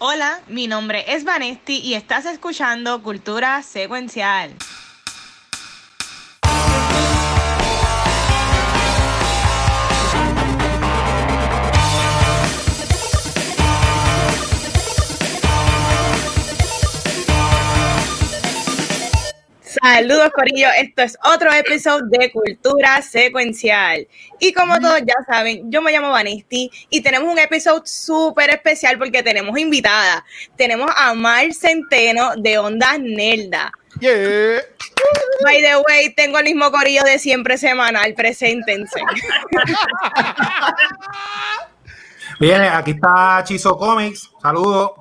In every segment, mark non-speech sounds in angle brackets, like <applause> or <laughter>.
Hola, mi nombre es Vanesti y estás escuchando Cultura Secuencial. Saludos Corillo, esto es otro episodio de Cultura Secuencial. Y como todos ya saben, yo me llamo Vanesti y tenemos un episodio súper especial porque tenemos invitada. Tenemos a Mar Centeno de Onda Nelda. Yeah. By the way, tengo el mismo corillo de siempre semanal, preséntense. <laughs> Bien, aquí está Chizo Comics. Saludos.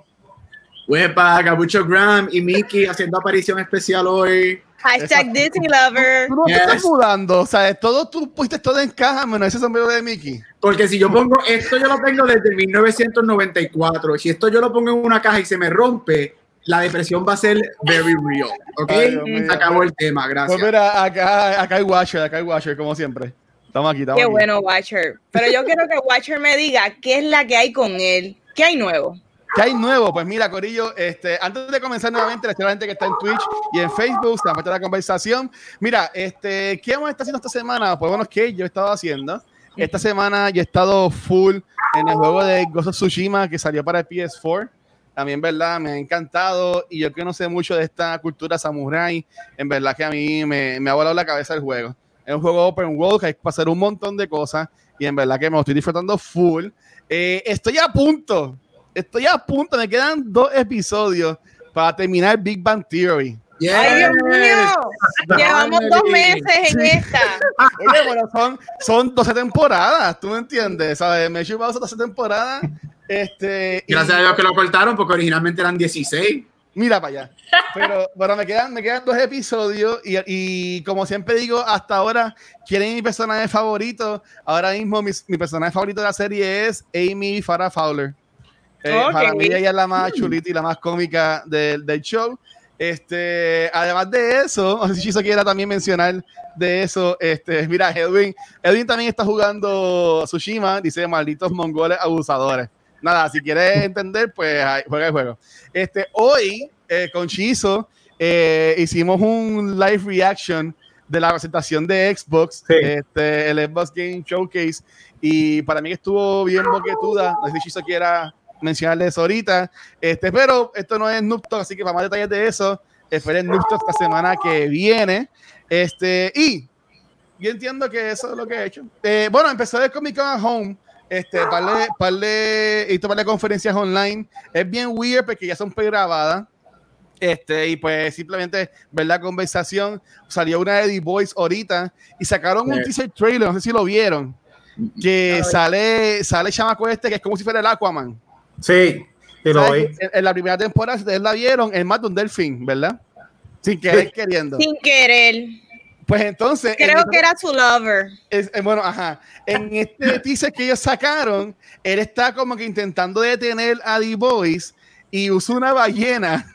Huepa, Capucho Graham y Mickey haciendo aparición especial hoy. Hashtag Disney Lover. Tú no te Yes. estás mudando, o sea, todo tú pusiste todo en caja, menos ese sombrero de Mickey. Porque si yo pongo esto, yo lo tengo desde 1994. Y si esto yo lo pongo en una caja y se me rompe, la depresión va a ser very real. ¿Ok? Ay, acabó el tema, Pues gracias. mira, acá, acá hay Watcher, acá hay Watcher, como siempre. Estamos aquí, estamos Qué aquí. bueno, Watcher. Pero yo quiero que Watcher me diga qué es la que hay con él. ¿Qué hay nuevo? ¿Qué hay nuevo? Pues mira, Corillo, este, antes de comenzar nuevamente, la gente que está en Twitch y en Facebook, se meter a la conversación. Mira, este, ¿qué hemos estado haciendo esta semana? Pues bueno, ¿qué yo he estado haciendo? Esta semana yo he estado full en el juego de Ghost of Tsushima que salió para el PS4. También, ¿verdad? Me ha encantado y yo que no sé mucho de esta cultura samurai, en verdad que a mí me, me ha volado la cabeza el juego. Es un juego open world que hay que pasar un montón de cosas y en verdad que me estoy disfrutando full. Eh, estoy a punto, estoy a punto, me quedan dos episodios para terminar Big Bang Theory. Yes. ¡Ay, Dios mío! Llevamos dos meses en esta. <laughs> Oye, bueno, son, son 12 temporadas, ¿tú me entiendes? ¿Sabes? Me he chupado esas 12 temporadas. Este, y- Gracias a Dios que lo cortaron porque originalmente eran 16. Mira para allá. Pero bueno, me quedan, me quedan dos episodios y, y como siempre digo, hasta ahora, ¿quieren mi personaje favorito? Ahora mismo mi, mi personaje favorito de la serie es Amy Farrah Fowler. Eh, Ok. Para mí ella es la más chulita y la más cómica del, del show. Este, además de eso, <laughs> no sé si quiera también mencionar de eso. Este, mira, Edwin, Edwin también está jugando Tsushima, dice malditos mongoles abusadores. Nada, si quieres <laughs> entender, pues juega el juego. Este, hoy, eh, con Chizo, eh, hicimos un live reaction de la presentación de Xbox, Sí. este, el Xbox Game Showcase, y para mí estuvo bien boquetuda. No sé si Chizo quiera mencionarle eso ahorita, este, pero esto no es Noob Talk, así que para más detalles de eso, esperen Noob Talk esta semana que viene. Este, y yo entiendo que eso es lo que he hecho. Eh, bueno, empecé el Comic Con at Home. Este, par de, par de, he visto par de conferencias online. Es bien weird porque ya son pregrabadas. Este, y pues simplemente ver la conversación. Salió una de The Voice ahorita y sacaron un teaser trailer, no sé si lo vieron. Que sale, sale chamaco este que es como si fuera el Aquaman. Sí, vi. En, en la primera temporada, si ustedes la vieron, el más de un delfín, ¿verdad? Sin querer Sí. queriendo. Sin querer. Pues entonces. en Creo esta- que era su lover. es- eh, bueno, ajá. En este <laughs> teaser que ellos sacaron, él está como que intentando detener a The Boys y usa una ballena.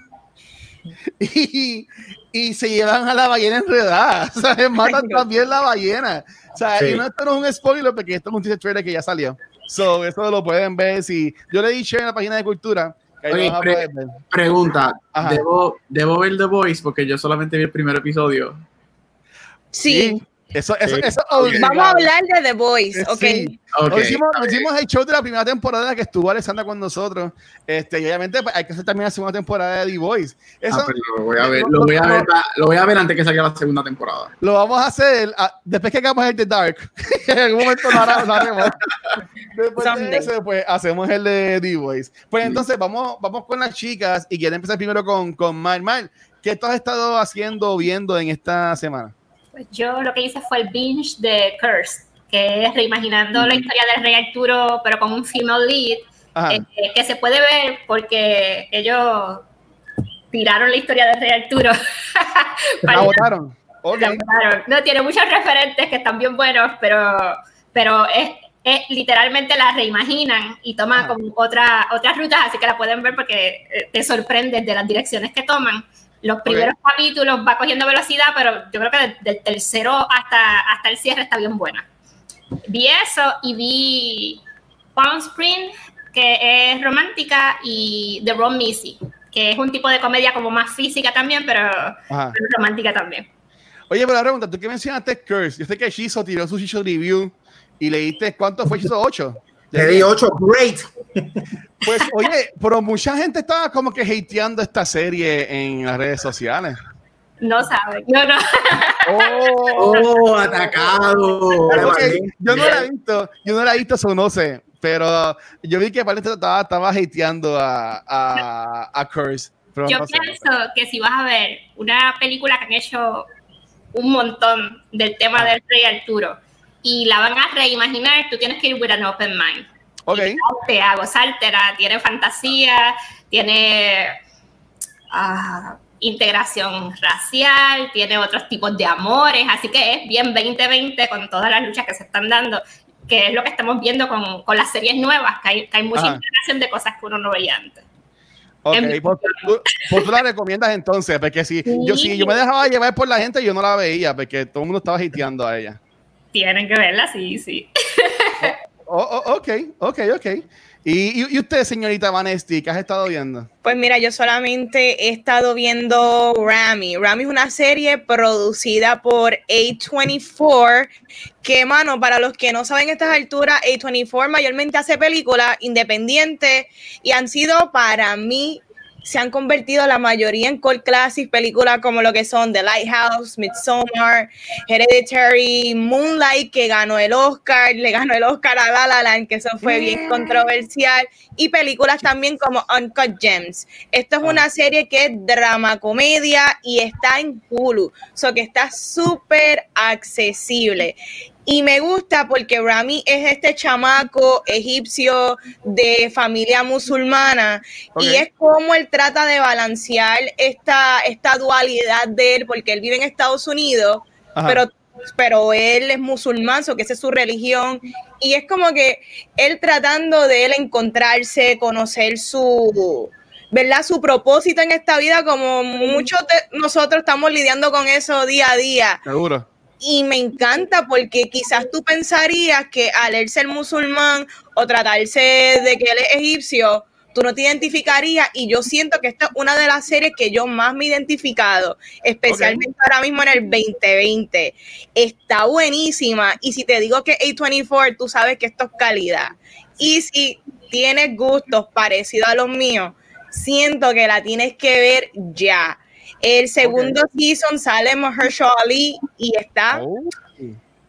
<laughs> Y, y se llevan a la ballena enredada. <laughs> O sea, matan también la ballena. O sea, Sí. y no, esto no es un spoiler porque esto es un teaser trailer que ya salió. So, eso lo pueden ver. Si yo le di share en la página de cultura, que Oye, pre-. Pregunta. ¿debo, ¿debo ver The Voice? Porque yo solamente vi el primer episodio. Sí. Eso, eso, Sí. eso es Vamos a hablar de The Voice, ¿ok? Sí. Ok. Nos hicimos, nos ok. hicimos el show de la primera temporada que estuvo Alessandra con nosotros. Este, y obviamente pues, hay que hacer también la segunda temporada de The Voice. Eso Ah, pues lo voy a ver, lo voy a ver, pa- lo voy a ver antes que salga la segunda temporada. lo vamos a hacer ah, después que hagamos el de Dark. <laughs> en algún momento lo, haremos. <laughs> Después de Someday. ese, pues hacemos el de The Voice. Pues entonces vamos, vamos con las chicas y quiero empezar primero con, con Mar. Mar, ¿qué tú has estado haciendo, viendo en esta semana? Pues yo lo que hice fue el binge de Curse, que es reimaginando la historia del rey Arturo, pero con un female lead, eh, que se puede ver porque ellos tiraron la historia del rey Arturo. <laughs> ¿La votaron? No, tiene muchos referentes que están bien buenos, pero, pero es, es literalmente la reimaginan y toman como otra, otras rutas, así que la pueden ver porque eh, te sorprendes de las direcciones que toman. Los primeros capítulos va cogiendo velocidad, pero yo creo que de- del tercero hasta, hasta el cierre está bien buena. Vi eso y vi Palm Spring, que es romántica, y The Ron Missy, que es un tipo de comedia como más física también, pero, pero romántica también. Oye, pero la pregunta, tú que mencionaste Curse, yo sé que Shizo tiró su Shizo review y leíste cuánto fue Shizo 8. Le di 8, great. <laughs> Pues, oye, pero mucha gente estaba como que hateando esta serie en las redes sociales. No saben. No, no. Oh, Oh, atacado. yo no la he visto, yo no la he visto, eso no sé, pero yo vi que Paleta estaba, estaba hateando a, a, a Curse. Pero Yo no sé. pienso que si vas a ver una película que han hecho un montón del tema del rey Arturo y la van a reimaginar, tú tienes que ir with an open mind. Ok, Te hago gozártela, tiene fantasía, tiene ah, integración racial, tiene otros tipos de amores, así que es bien 2020 con todas las luchas que se están dando, que es lo que estamos viendo con, con las series nuevas, que hay, que hay mucha Ajá. integración de cosas que uno no veía antes. ok, pues tú, pues tú la recomiendas entonces, porque si yo, si yo me dejaba llevar por la gente, yo no la veía, porque todo el mundo estaba hateando a ella. Tienen que verla, sí, sí. Oh, oh, ok, ok, ok. ¿Y, y, y usted, señorita Vanesti, qué has estado viendo? Pues mira, yo solamente he estado viendo Rami. Rami es una serie producida por A24, que mano, para los que no saben a estas alturas, A24 mayormente hace películas independientes y han sido para mí, se han convertido la mayoría en cult classic, películas como lo que son The Lighthouse, Midsommar, Hereditary, Moonlight, que ganó el Oscar, le ganó el Oscar a La La Land, que eso fue bien controversial, y películas también como Uncut Gems. Esto es una serie que es drama comedia y está en Hulu, so que está súper accesible. Y me gusta porque Rami es este chamaco egipcio de familia musulmana y es como él trata de balancear esta, esta dualidad de él, porque él vive en Estados Unidos, Ajá. pero, pero él es musulmán, so que esa es su religión. Y es como que él tratando de él encontrarse, conocer su, ¿verdad? Su propósito en esta vida, como muchos de nosotros estamos lidiando con eso día a día. Seguro. Y me encanta porque quizás tú pensarías que al él ser musulmán o tratarse de que él es egipcio, tú no te identificarías. Y yo siento que esta es una de las series que yo más me he identificado, especialmente ahora mismo en el 2020. Está buenísima. Y si te digo que A24, tú sabes que esto es calidad. Y si tienes gustos parecidos a los míos, siento que la tienes que ver ya. El segundo season sale Mahershala Ali y está, Oh.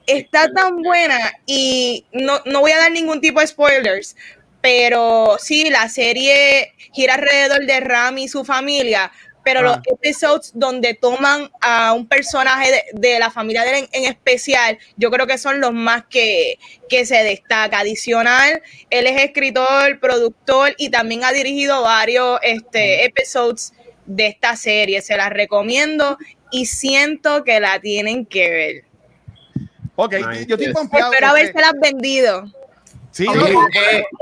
está tan buena y no, no voy a dar ningún tipo de spoilers, pero sí, la serie gira alrededor de Rami y su familia, pero Ah. los episodios donde toman a un personaje de, de la familia de él en, en especial, yo creo que son los más que, que se destaca. Adicional, él es escritor, productor y también ha dirigido varios este, episodios de esta serie. Se las recomiendo y siento que la tienen que ver. Ok, Nice. yo estoy confiado. Espero habérselas vendido. Sí, Sí, no, es,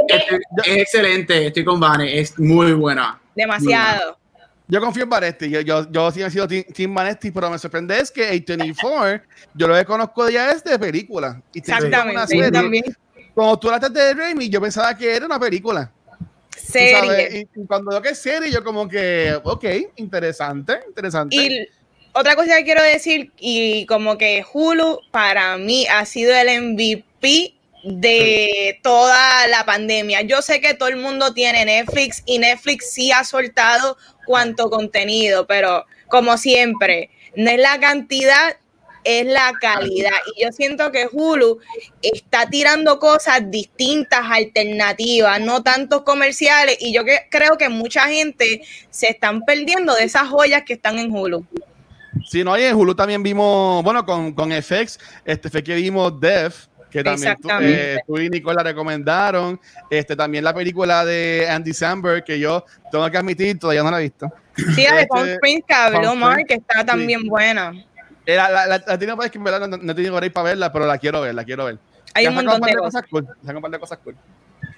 es- es excelente, estoy con Vane, es muy buena. Demasiado. Yo confío en Vanesti. Yo, yo, yo sí he sido Team, team Vanesti, pero me sorprende es que A24, yo lo que conozco ya es de película. Y Exactamente. serie. También. Cuando tú hablaste de Raimi, yo pensaba que era una película. Serie. Y, y cuando veo que es serie, yo como que, ok, interesante, interesante. Y otra cosa que quiero decir, y como que Hulu para mí ha sido el MVP de toda la pandemia. Yo sé que todo el mundo tiene Netflix y Netflix sí ha soltado cuanto contenido, pero como siempre, no es la cantidad, es la calidad. Y yo siento que Hulu está tirando cosas distintas, alternativas, no tantos comerciales. Y yo que, creo que mucha gente se están perdiendo de esas joyas que están en Hulu. Sí, no, y en Hulu también vimos, bueno, con, con FX, este fue que vimos Def, que también tú, eh, tú y Nicole la recomendaron. Este, también la película de Andy Samberg, que yo tengo que admitir, todavía no la he visto. Sí, la de Este, Palm Springs que habló Mark, que está también buena. Eh, La, la, la, la tengo que en verdad no, no he tenido break para verla, pero la quiero ver, la quiero ver. Hay un montón de cosas. cool, un par de cosas cool.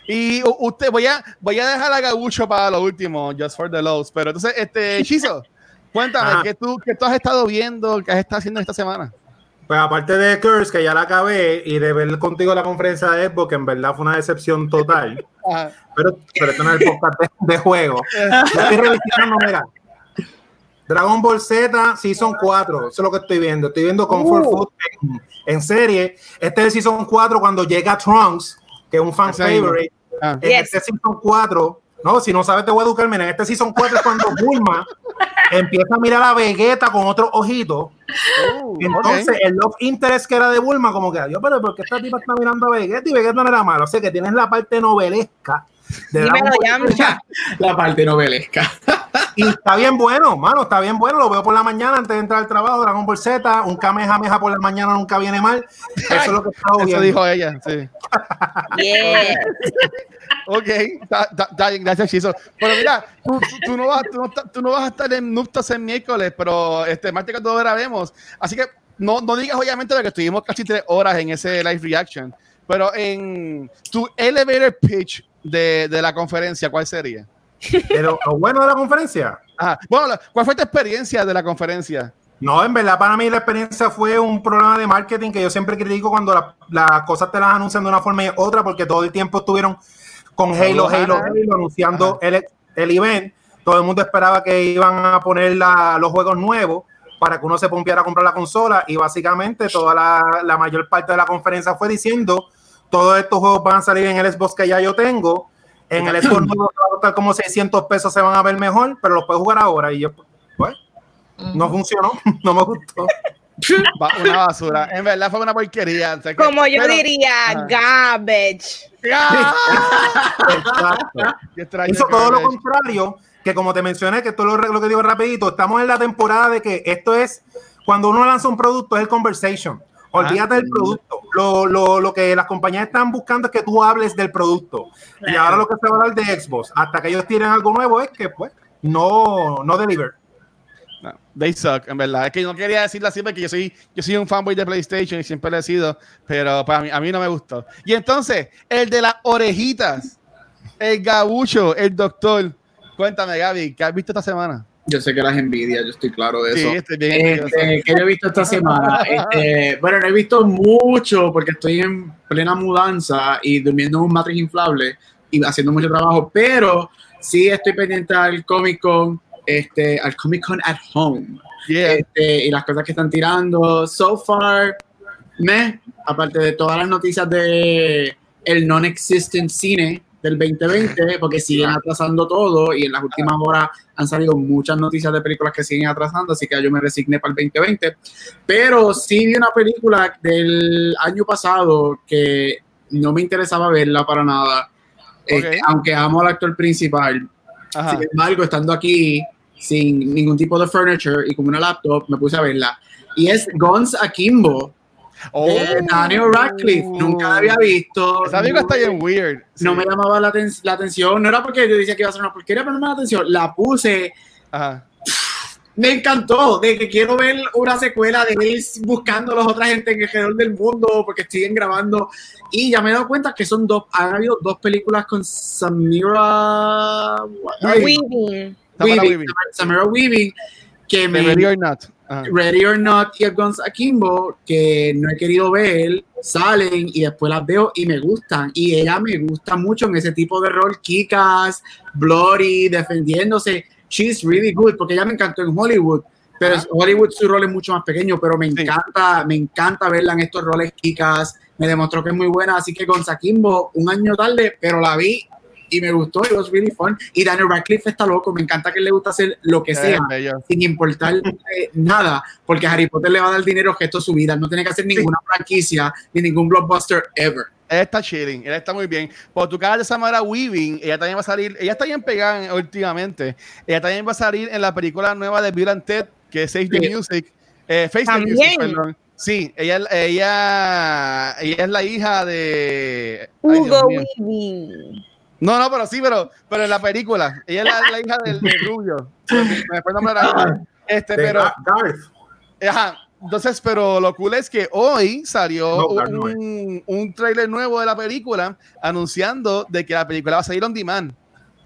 Y usted, voy a, voy a dejar a Gabucho para lo último, just for the lows. Pero entonces, este, Chizo, <laughs> cuéntame. ¿qué tú, ¿qué tú has estado viendo, qué has estado haciendo esta semana? Pues aparte de Curse, que ya la acabé, y de ver contigo la conferencia de Xbox, que en verdad fue una decepción total. <laughs> Ajá. Pero, pero esto no es el podcast de, de juego. <laughs> Yo estoy revisando, mira. Dragon Ball Z Season 4, eso es lo que estoy viendo. Estoy viendo Comfort Uh. Food en, en serie. Este es el Season 4 cuando llega Trunks, que es un fan favorite. Ah. En Yes. este Season 4, no, si no sabes te voy a educar, mira, en este Season 4 es cuando <laughs> Bulma empieza a mirar a Vegeta con otro ojito. Oh, Entonces, ok. el love interest que era de Bulma, como que, yo, pero ¿por qué esta tipa está mirando a Vegeta? Y Vegeta no era malo. O sea, que tienes la parte novelesca. De Yamcha. La parte novelesca. y está bien bueno, mano, está bien bueno. Lo veo por la mañana antes de entrar al trabajo. Dragon Ball Z, un Kamehameha por la mañana nunca viene mal. Eso es lo que estaba Eso viendo. dijo ella, sí. Yeah. Ok, está- está- está bien, gracias, Chizo. Pero mira, tú, tú- tú no vas, tú, no, tú no vas a estar en Nuptas el miércoles, pero este martes que todo grabemos. Así que no, no digas obviamente de que estuvimos casi tres horas en ese live reaction, pero en tu elevator pitch de, de la conferencia, ¿cuál sería? Pero lo bueno de la conferencia. Ajá. Bueno, ¿cuál fue tu experiencia de la conferencia? No, en verdad, para mí la experiencia fue un problema de marketing que yo siempre critico cuando la- las cosas te las anuncian de una forma y otra, porque todo el tiempo estuvieron con Halo, Ajá. Halo, Halo, anunciando el, el event. Todo el mundo esperaba que iban a poner la- los juegos nuevos para que uno se pompiera a comprar la consola y básicamente toda la, la mayor parte de la conferencia fue diciendo todos estos juegos van a salir en el Xbox que ya yo tengo. En el Xbox <clears throat> nuevo va a costar como 600 pesos se van a ver mejor, pero los puedes jugar ahora. Y yo, pues, no funcionó, <laughs> no me gustó. <laughs> Va- Una basura. En verdad fue una porquería. o sea que- Como yo pero- diría, Ajá. garbage. ¡Ah! <laughs> Exacto. Hizo todo lo Garbage. contrario, que como te mencioné, que esto es lo, lo que digo rapidito, estamos en la temporada de que esto es, cuando uno lanza un producto, es el conversation. Olvídate del producto. Lo, lo, lo que las compañías están buscando es que tú hables del producto. Y ahora lo que se va a hablar de Xbox, hasta que ellos tiren algo nuevo, es que pues no, no deliver. No, they suck, en verdad. Es que no quería decirlo así porque yo soy, yo soy un fanboy de PlayStation y siempre lo he sido, pero pues, a, mí, a mí no me gustó. Y entonces, el de las orejitas, el gabucho, el doctor. Cuéntame, Gaby, ¿qué has visto esta semana? Yo sé que las envidia, yo estoy claro de Sí, eso. estoy bien curioso. Este, ¿Qué yo he visto esta semana? Este, bueno, no he visto mucho porque estoy en plena mudanza y durmiendo en un matriz inflable y haciendo mucho trabajo, pero sí estoy pendiente al Comic Con, este, al Comic Con at Home Yeah. este, y las cosas que están tirando. So far, me, aparte de todas las noticias de el non-existent cine del 2020, porque siguen atrasando todo y en las últimas horas han salido muchas noticias de películas que siguen atrasando, así que yo me resigné para el 2020. Pero sí vi una película del año pasado que no me interesaba verla para nada, este, aunque amo al actor principal. Ajá. Sin embargo, estando aquí sin ningún tipo de furniture y con una laptop, me puse a verla. Y es Guns Akimbo, Oh. Daniel Radcliffe. Nunca la había visto. Esa película está bien weird. No Sí. me llamaba la, aten- la atención. No era porque yo decía que iba a ser una porquería, pero no me llamaba la atención. La puse. Ajá. Me encantó. De que quiero ver una secuela de él buscando a las otras gente en alrededor del mundo porque siguen grabando. Y ya me he dado cuenta que son dos. Han habido dos películas con Samira. Weaving. Weaving. Samara Weaving. Que me, or not. Ajá. Ready or Not y el Guns Akimbo, que no he querido ver, salen y después las veo y me gustan. Y ella me gusta mucho en ese tipo de rol, Kikas, Bloody, defendiéndose. She's really good, porque ella me encantó en Hollywood. Pero Ajá. Hollywood su rol es mucho más pequeño, pero me Sí. encanta, me encanta verla en estos roles Kikas. Me demostró que es muy buena, así que Guns Akimbo, un año tarde, pero la vi y me gustó, it was really fun. Y Daniel Radcliffe está loco, me encanta que él le gusta hacer lo que sea sin importar eh, nada, porque Harry Potter le va a dar dinero gesto su vida. No tiene que hacer ninguna franquicia ni ningún blockbuster ever. Él está chilling, él está muy bien. Por tu cara de Samara Weaving, ella también va a salir, ella está bien pegada últimamente. Ella también va a salir en la película nueva de Bill and Ted, que es Save the Sí. Music. Eh, Face the También. Music, perdón. Sí, ella, ella, ella es la hija de. Hugo. Weaving. No, no, pero sí, pero, pero en la película. Ella es la, la hija del, del rubio. Nombre ahora. Este, pero. Ajá. Entonces, pero lo cool es que hoy salió un, un trailer nuevo de la película anunciando de que la película va a salir on demand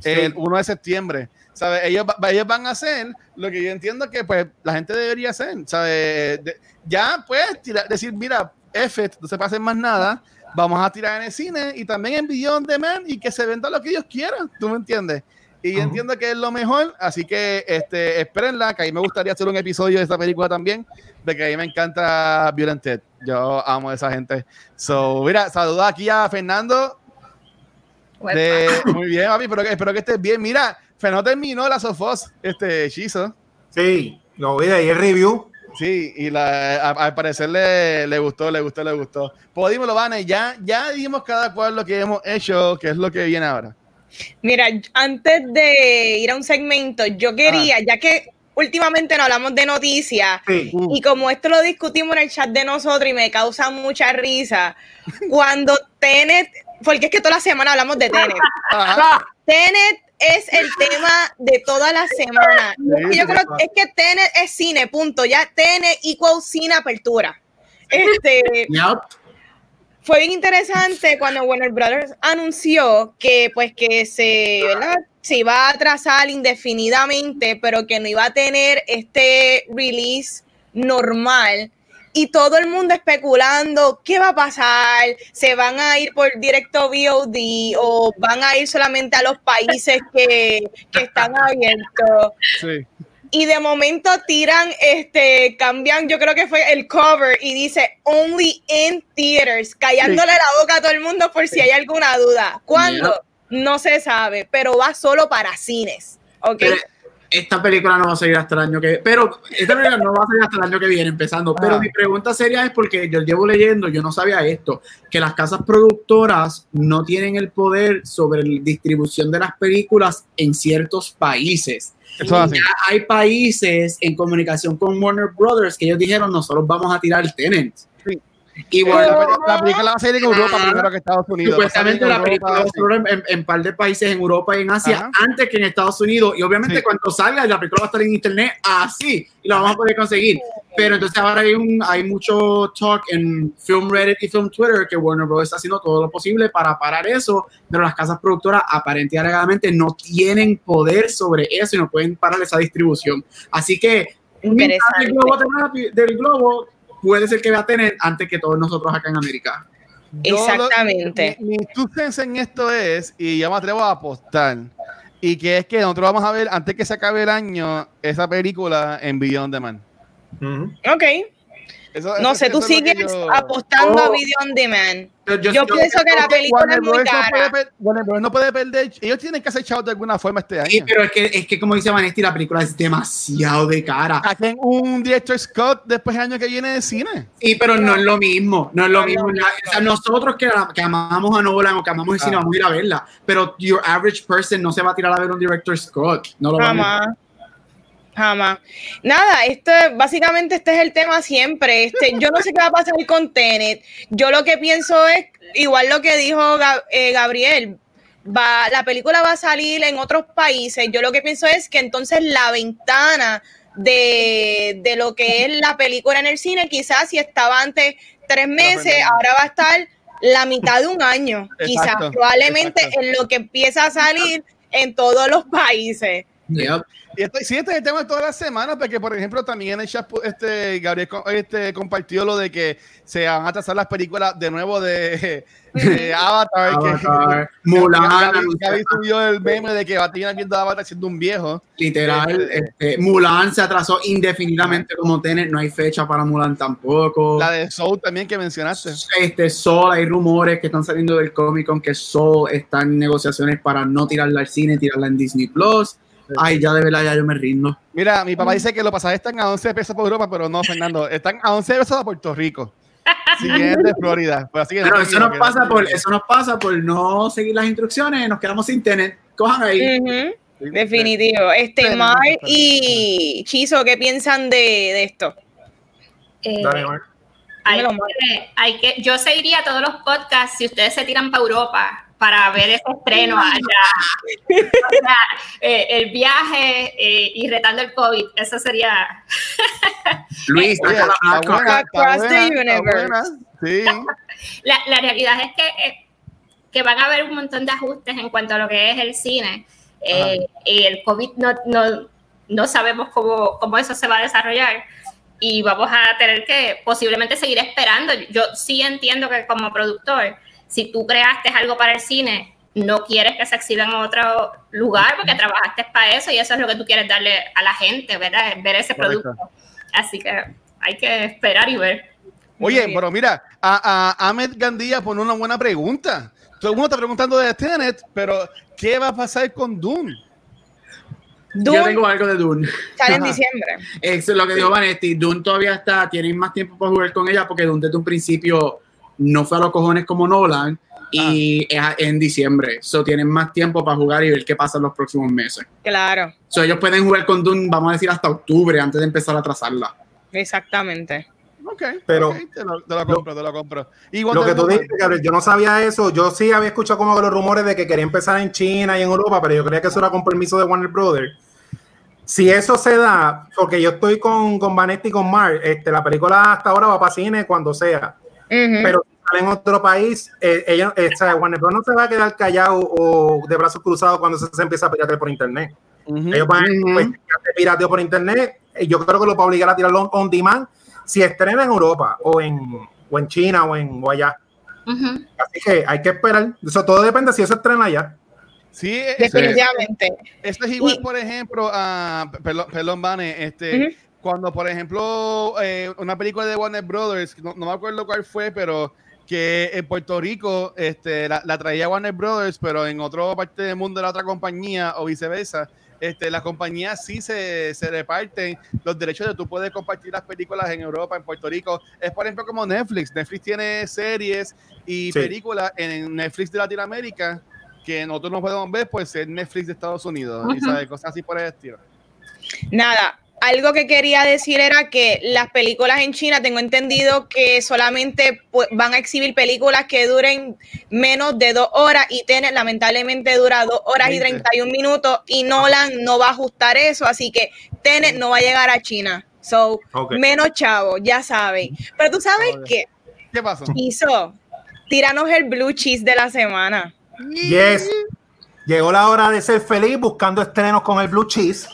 el 1 de septiembre. ¿sabes? Ellos, ellos van a hacer lo que yo entiendo que pues la gente debería hacer, ¿sabes? De- ya puedes tirar- decir, mira, F, no se pasen más nada, vamos a tirar en el cine y también en Beyond Demand y que se venda lo que ellos quieran, ¿tú me entiendes? Y yo entiendo que es lo mejor, así que este, espérenla, que a mí me gustaría hacer un episodio de esta película también, de que a mí me encanta Violent Ted. Yo amo a esa gente. So, mira, saludos aquí a Fernando. De, muy bien, papi, pero que- espero que estés bien. Mira, Fernando terminó la Sofos, este hechizo. Sí, lo vi de ahí el review. Sí, y la, a- al parecer le, le gustó, le gustó, le gustó. Pues dímelo, Vane, ya, ya dimos cada cual lo que hemos hecho, que es lo que viene ahora. Mira, antes de ir a un segmento, yo quería, ya que últimamente no hablamos de noticias, Sí. y como esto lo discutimos en el chat de nosotros y me causa mucha risa, cuando Tenet, porque es que toda la semana hablamos de Tenet, <laughs> Ajá. Tenet es el tema de toda la semana. Yo creo que es que Tenet es cine, punto. Ya Tenet equal cine apertura. Este, fue bien interesante cuando Warner Brothers anunció que pues que se, ¿verdad? se iba a atrasar indefinidamente, pero que no iba a tener este release normal. Y todo el mundo especulando qué va a pasar, se van a ir por directo VOD o van a ir solamente a los países que, que están abiertos Sí. y de momento tiran, este, cambian, yo creo que fue el cover y dice only in theaters, callándole la boca a todo el mundo por si hay alguna duda. ¿Cuándo? No se sabe, pero va solo para cines. ¿Ok? Pero esta película no va a salir hasta el año que pero esta película no va a salir hasta el año que viene empezando pero Ah. mi pregunta seria es porque yo llevo leyendo yo no sabía esto que las casas productoras no tienen el poder sobre la distribución de las películas en ciertos países Eso ya hay países en comunicación con Warner Brothers que ellos dijeron nosotros vamos a tirar Tenant Sí. Y Bueno, la, película va a salir en Europa Ah. primero que Estados Unidos. Supuestamente en la película va a salir en, en par de países en Europa y en Asia Ajá. antes que en Estados Unidos. Y obviamente Sí. cuando salga la película va a estar en internet así y la vamos a poder conseguir. Pero entonces ahora hay, un, hay mucho talk en Film Reddit y Film Twitter que Warner Bros. está haciendo todo lo posible para parar eso, pero las casas productoras aparentemente no tienen poder sobre eso y no pueden parar esa distribución. Así que un del globo, del globo puede ser que va a tener antes que todos nosotros acá en América. Yo lo- Exactamente. mi, mi en esto es, y yo me atrevo a apostar, y que es que nosotros vamos a ver antes que se acabe el año esa película en Beyond Demand. Ujú. Ok. Eso- No eso- sé, tú eso que sigues yo- apostando a Oh. Video on Demand. Yo, Yo, yo- pienso que la película es muy Bros. no puede cara. Warner Bros. no puede perder. Ellos tienen que hacer chavo de alguna forma este año. Sí, pero es que, es que como dice Vanesti, la película es demasiado de cara. Saquen un director Scott después del año que viene de cine. Sí, pero no es lo mismo, no es lo mismo. La- o sea, nosotros que, que amamos a Nolan o que amamos el cine, Ah. vamos a ir a verla, pero your average person no se va a tirar a ver un director Scott. No lo va a ver. Jamás. Nada, esto es- básicamente este es el tema siempre. Este, yo no sé qué va a pasar con Tenet. Yo lo que pienso es, igual lo que dijo eh, Gabriel, va, la película va a salir en otros países. Yo lo que pienso es que entonces la ventana de, de lo que es la película en el cine, quizás si estaba antes tres meses, ahora va a estar la mitad de un año. <laughs> Quizás probablemente exacto. en lo que empieza a salir en todos los países. Yep. Y esto, sí, este es el tema de todas las semanas, porque por ejemplo también en el chat este, Gabriel este, compartió lo de que se van a atrasar las películas de nuevo de, de Avatar. que- <laughs> Mulan, Gaby, subió el meme de que va a tener Avatar siendo un viejo. literal. este, Mulan se atrasó indefinidamente como Tenet, no hay fecha para Mulan tampoco. La de Soul también que mencionaste. Este Soul, hay rumores que están saliendo del Comic Con que Soul está en negociaciones para no tirarla al cine, tirarla en Disney Plus. Ay, ya de verdad, ya yo me rindo. Mira, mi papá dice que los pasajes están a 11 pesos por Europa, pero no, Fernando, están a 11 pesos a Puerto Rico. Siguiente <laughs> Florida. Pues así que Pero no, eso no, nos pasa por, eso nos pasa por no seguir las instrucciones, nos quedamos sin tener. Cojan ahí. Definitivo. Este, Sí, Mar sí, sí. y Chizo, ¿qué piensan de, de esto? Eh, Dale, hay, Mar. que, hay que, yo seguiría todos los podcasts si ustedes se tiran para Europa para ver ese estreno allá. O sea, eh, el viaje eh, y retando el COVID, eso sería. <laughs> Luis, Oye, saca la buena, está Across the buena, está universe. Sí. <laughs> La, la realidad es que, eh, que van a haber un montón de ajustes en cuanto a lo que es el cine. Eh, y el COVID no, no, no sabemos cómo, cómo eso se va a desarrollar y vamos a tener que posiblemente seguir esperando. Yo sí entiendo que como productor, si tú creaste algo para el cine, no quieres que se exhiba en otro lugar porque trabajaste para eso y eso es lo que tú quieres darle a la gente, ¿verdad? Ver ese producto. Así que hay que esperar y ver. Oye, pero mira, a, a Ahmed Gandía pone una buena pregunta. Todo el mundo está preguntando de Tenet, pero ¿qué va a pasar con Dune? Yo tengo algo de Dune. Sale en diciembre. Eso es lo que dijo Vanetti. Dune todavía está, tienes más tiempo para jugar con ella porque Dune desde un principio no fue a los cojones como Nolan y ah. es en diciembre. So tienen más tiempo para jugar y ver qué pasa en los próximos meses. Claro. So ellos pueden jugar con Dune, vamos a decir, hasta octubre antes de empezar a trazarla. Exactamente. Ok, pero te, lo, compro, te lo compro. lo que tú dices, Gabriel, yo no sabía eso. Yo sí había escuchado como los rumores de que quería empezar en China y en Europa, pero yo creía que eso era con permiso de Warner Brothers. Si eso se da, porque yo estoy con, con Vanetti y con Mar, este, la película hasta ahora va para cine cuando sea. Pero si sale en otro país, eh, ella, eh, Warner Bros. no se va a quedar callado o de brazos cruzados cuando se, empieza a piratear por internet. Ellos van a pues, pirateo por internet. Yo creo que lo va a obligar a tirarlo on demand si estrena en Europa o en, o en China o en o allá. Así que hay que esperar. Eso todo depende si eso estrena allá. Sí, definitivamente. Esto es igual, por ejemplo, a perdón, Vane, este, cuando, por ejemplo, eh, una película de Warner Brothers, no, me acuerdo cuál fue, pero que en Puerto Rico este, la, la, traía Warner Brothers, pero en otra parte del mundo la otra compañía o viceversa este, las compañías sí se, se, reparten los derechos de tú puedes compartir las películas en Europa, en Puerto Rico. Es por ejemplo como Netflix. Netflix tiene series y películas en Netflix de Latinoamérica que nosotros no podemos ver, pues es Netflix de Estados Unidos y sabe, cosas así por el estilo. Nada, algo que quería decir era que las películas en China, tengo entendido que solamente van a exhibir películas que duren menos de dos horas y Tenet lamentablemente dura dos horas y 31 minutos y Nolan no va a ajustar eso, así que Tenet no va a llegar a China. So, menos chavo, ya saben. Pero tú sabes qué? ¿Qué pasó? Hizo, tiranos el blue cheese de la semana. Yes. Llegó la hora de ser feliz buscando estrenos con el blue cheese.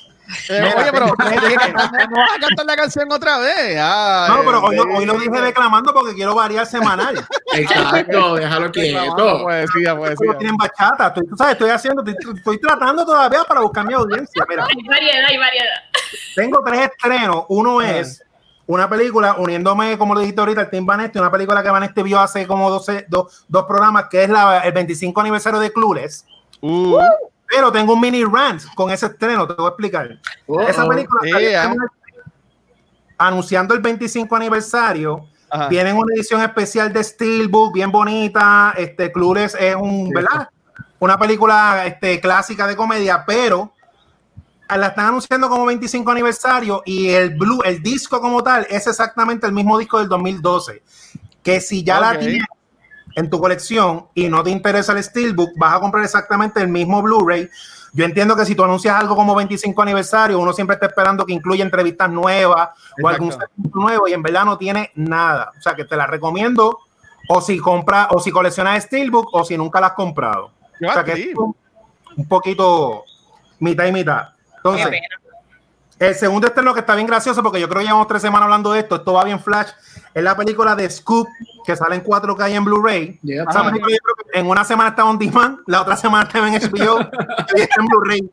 Eh, oye, pero no vas a cantar la canción otra vez. no, pero hoy, hoy, lo dije declamando porque quiero variar semanal. <laughs> Exacto, déjalo quieto. Poesía, poesía. Tienen bachata. Estoy, tú sabes, estoy haciendo, estoy, tratando todavía para buscar mi audiencia. Mira, hay variedad, hay variedad. Tengo tres estrenos. Uno es una película, uniéndome, como lo dijiste ahorita, el Team Vanesti, una película que Vanesti vio hace como 12, dos, dos programas, que es la, el 25 aniversario de Clueless. Uh. Pero tengo un mini rant con ese estreno, te voy a explicar. Esa película anunciando el 25 aniversario. Viene una edición especial de Steelbook, bien bonita. Este Clueless es un, ¿verdad? Una película este, clásica de comedia, pero la están anunciando como 25 aniversario y el blue, el disco como tal, es exactamente el mismo disco del 2012. Que si ya la tienes en tu colección y no te interesa el Steelbook, vas a comprar exactamente el mismo Blu-ray. Yo entiendo que si tú anuncias algo como 25 aniversario, uno siempre está esperando que incluya entrevistas nuevas o algún nuevo y en verdad no tiene nada. O sea que te la recomiendo o si compras o si coleccionas Steelbook o si nunca la has comprado. O sea que es un poquito mitad y mitad. Entonces, el segundo estreno que está bien gracioso porque yo creo que llevamos tres semanas hablando de esto, esto va bien flash, es la película de Scoop que sale en 4K y en Blu-ray. en una semana está on demand, la otra semana está en HBO <laughs> y está en Blu-ray.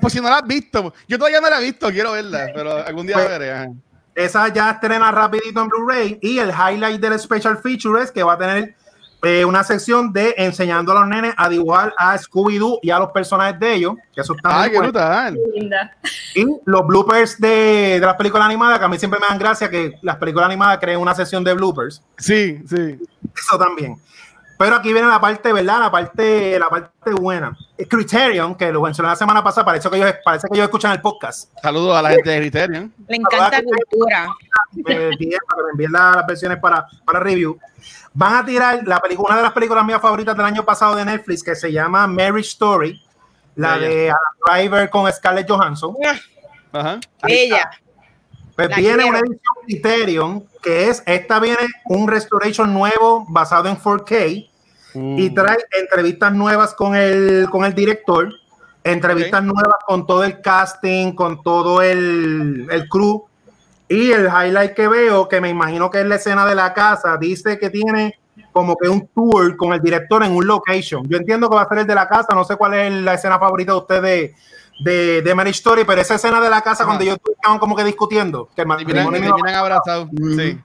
Pues si no la has visto, yo todavía no la he visto, quiero verla, pero algún día la pues, veré. Esa ya estrena rapidito en Blu-ray y el highlight del special feature es que va a tener eh, una sección de enseñando a los nenes a dibujar a Scooby-Doo y a los personajes de ellos, que eso está Ay, qué brutal. Y los bloopers de, de, las películas animadas, que a mí siempre me dan gracia que las películas animadas creen una sección de bloopers. Sí, sí. Eso también. Pero aquí viene la parte, ¿verdad? La parte, la parte buena. Criterion, que lo mencioné la semana pasada, parece que ellos, parece que ellos escuchan el podcast. Saludos a la gente de Criterion. Le encanta la cultura. Me envíen, las versiones para, para review. Van a tirar la película, una de las películas mías favoritas del año pasado de Netflix, que se llama Marriage Story, la de Driver con Scarlett Johansson. Ajá. Ella. Pues viene una edición Criterion, que es, esta viene un restoration nuevo basado en 4K y mm. trae entrevistas nuevas con el, con el director. entrevistas nuevas con todo el casting, con todo el, el crew. Y el highlight que veo, que me imagino que es la escena de la casa, dice que tiene como que un tour con el director en un location. Yo entiendo que va a ser el de la casa, no sé cuál es la escena favorita de ustedes de, de, Marriage Story, pero esa escena de la casa cuando ellos estaban como que discutiendo, que el matrimonio abrazados. Sí.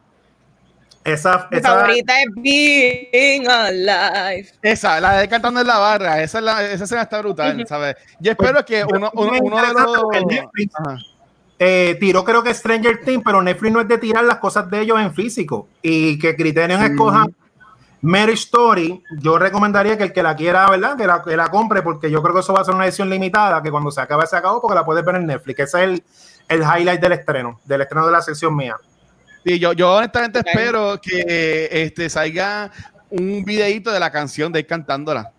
Esa, Mi favorita es Being Alive. Esa, la de cantando en la barra, esa, la, esa escena está brutal, ¿sabes? Yo espero que uno, uno, uno de los... Eh, tiró creo que Stranger Things, pero Netflix no es de tirar las cosas de ellos en físico y que Criterion mm. escoja Mary Story, yo recomendaría que el que la quiera, ¿verdad? Que la, que la compre porque yo creo que eso va a ser una edición limitada, que cuando se acabe se acabó porque la puedes ver en Netflix. Ese es el, el highlight del estreno, del estreno de la sección mía. Sí, yo, yo honestamente espero que este, salga un videito de la canción de él cantándola.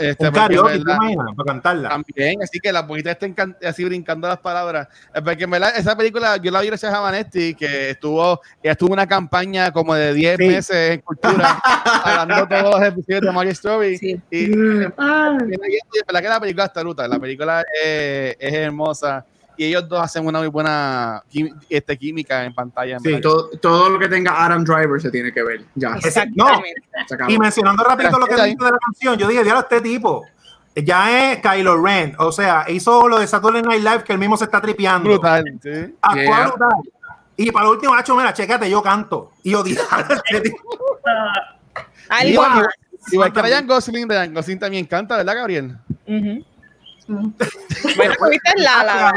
Este, un karaoke, para cantarla. También, así que la poquita estén así brincando las palabras. Porque en verdad, esa película yo la vi gracias a Vanetti, que estuvo, estuvo una campaña como de 10 meses en cultura, <laughs> hablando todos los episodios de Mario Story. Sí. Y, ah. la, que la película está ruta, la película es, es hermosa y ellos dos hacen una muy buena este, química en pantalla. sí, todo, todo, lo que tenga Adam Driver se tiene que ver. Ya. Exactamente. y mencionando rápido lo que dice de la canción, yo dije, diablo, este tipo ya es Kylo Ren. O sea, hizo lo de Saturday Night Live que él mismo se está tripeando. Brutal, sí. brutal. Y para el último, hecho, mira, chécate, yo canto. Y yo dije, <laughs> este tipo. igual, igual que Ryan Gosling, Ryan Gosling también canta, ¿verdad, Gabriel? Uh <laughs> bueno, fuiste la, la.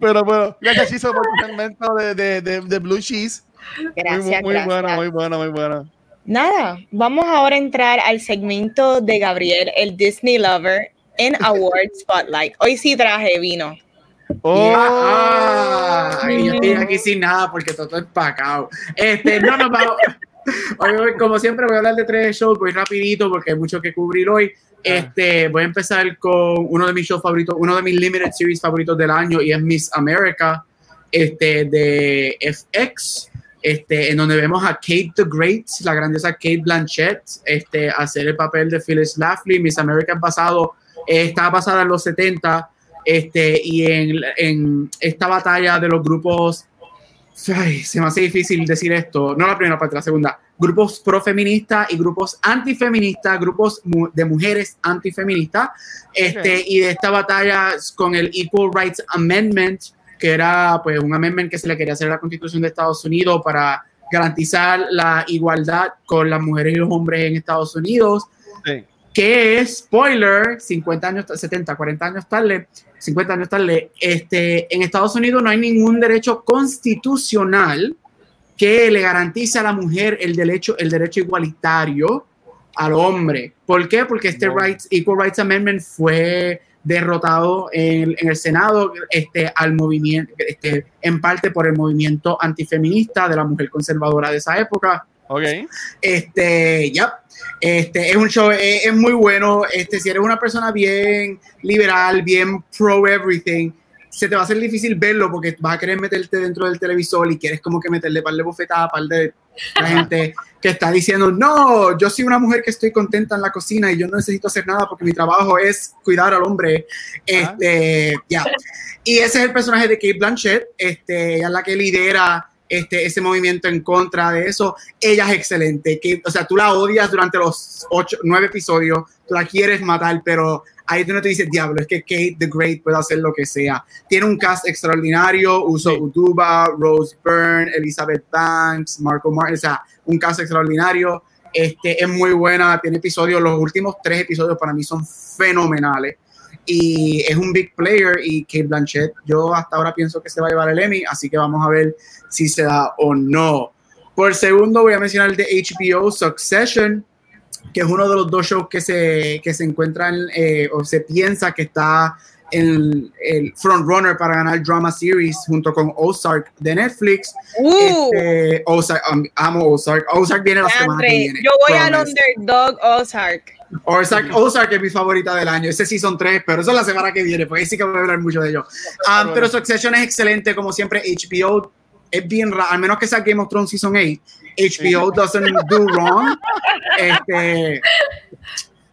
Pero bueno, gracias Chiso por el segmento de, de, de, de, Blue Cheese. Gracias, muy, muy gracias. bueno, muy bueno, muy bueno. Nada, vamos ahora a entrar al segmento de Gabriel, el Disney Lover, en Award Spotlight. Hoy sí traje vino. Oh, ah, y yo estoy aquí sin nada porque todo es pacao. Este, no, no, vamos. Hoy, como siempre, voy a hablar de tres shows, voy rapidito porque hay mucho que cubrir hoy. Ah. Este, voy a empezar con uno de mis shows favoritos, uno de mis limited series favoritos del año y es Miss America, este, de FX, este, en donde vemos a Kate the Great, la grandiosa Kate Blanchett, este, hacer el papel de Phyllis Schlafly. Miss America en pasado, eh, estaba basada en los 70, este, y en, en esta batalla de los grupos Ay, se me hace difícil decir esto, no la primera parte, la segunda. Grupos profeministas y grupos antifeministas, grupos de mujeres antifeministas, este, y de esta batalla con el Equal Rights Amendment, que era pues un amendment que se le quería hacer a la Constitución de Estados Unidos para garantizar la igualdad con las mujeres y los hombres en Estados Unidos. Sí. Que es, spoiler, 50 años, 70, 40 años tarde, 50 años tarde, este, en Estados Unidos no hay ningún derecho constitucional que le garantice a la mujer el derecho, el derecho igualitario al hombre. ¿Por qué? Porque este Rights, Equal Rights Amendment fue derrotado en, en, el Senado este, al movimiento, este, en parte por el movimiento antifeminista de la mujer conservadora de esa época. Ok. Este, ya. Este, es un show, es, es, muy bueno. Este, si eres una persona bien liberal, bien pro everything, se te va a hacer difícil verlo porque vas a querer meterte dentro del televisor y quieres como que meterle par de bofetadas, par de la gente que está diciendo, no, yo soy una mujer que estoy contenta en la cocina y yo no necesito hacer nada porque mi trabajo es cuidar al hombre. Este, ya. Y ese es el personaje de Kate Blanchett, este, ella es la que lidera este, ese movimiento en contra de eso, ella es excelente. Que, o sea, tú la odias durante los ocho, nueve episodios, tú la quieres matar, pero ahí tú no te dices, diablo, es que Kate the Great puede hacer lo que sea. Tiene un cast extraordinario, Uso sí. Uduba, Rose Byrne, Elizabeth Banks, Marco Martin, o sea, un cast extraordinario. Este, es muy buena, tiene episodios, los últimos tres episodios para mí son fenomenales y es un big player y Kate Blanchett yo hasta ahora pienso que se va a llevar el Emmy, así que vamos a ver si se da o no. Por segundo voy a mencionar el de HBO Succession, que es uno de los dos shows que se, que se encuentran eh, o se piensa que está en el frontrunner para ganar Drama Series junto con Ozark de Netflix. Uh. Este, Ozark, um, amo Ozark. Ozark viene la semana que viene. Yo voy al underdog Ozark. Ozark, Ozark es mi favorita del año. Ese sí son tres, pero eso es la semana que viene, porque ahí sí que voy a hablar mucho de ello. Um, pero Succession es excelente, como siempre. HBO es bien raro, al menos que sea Game of Thrones Season 8. HBO doesn't do wrong. <laughs> Este,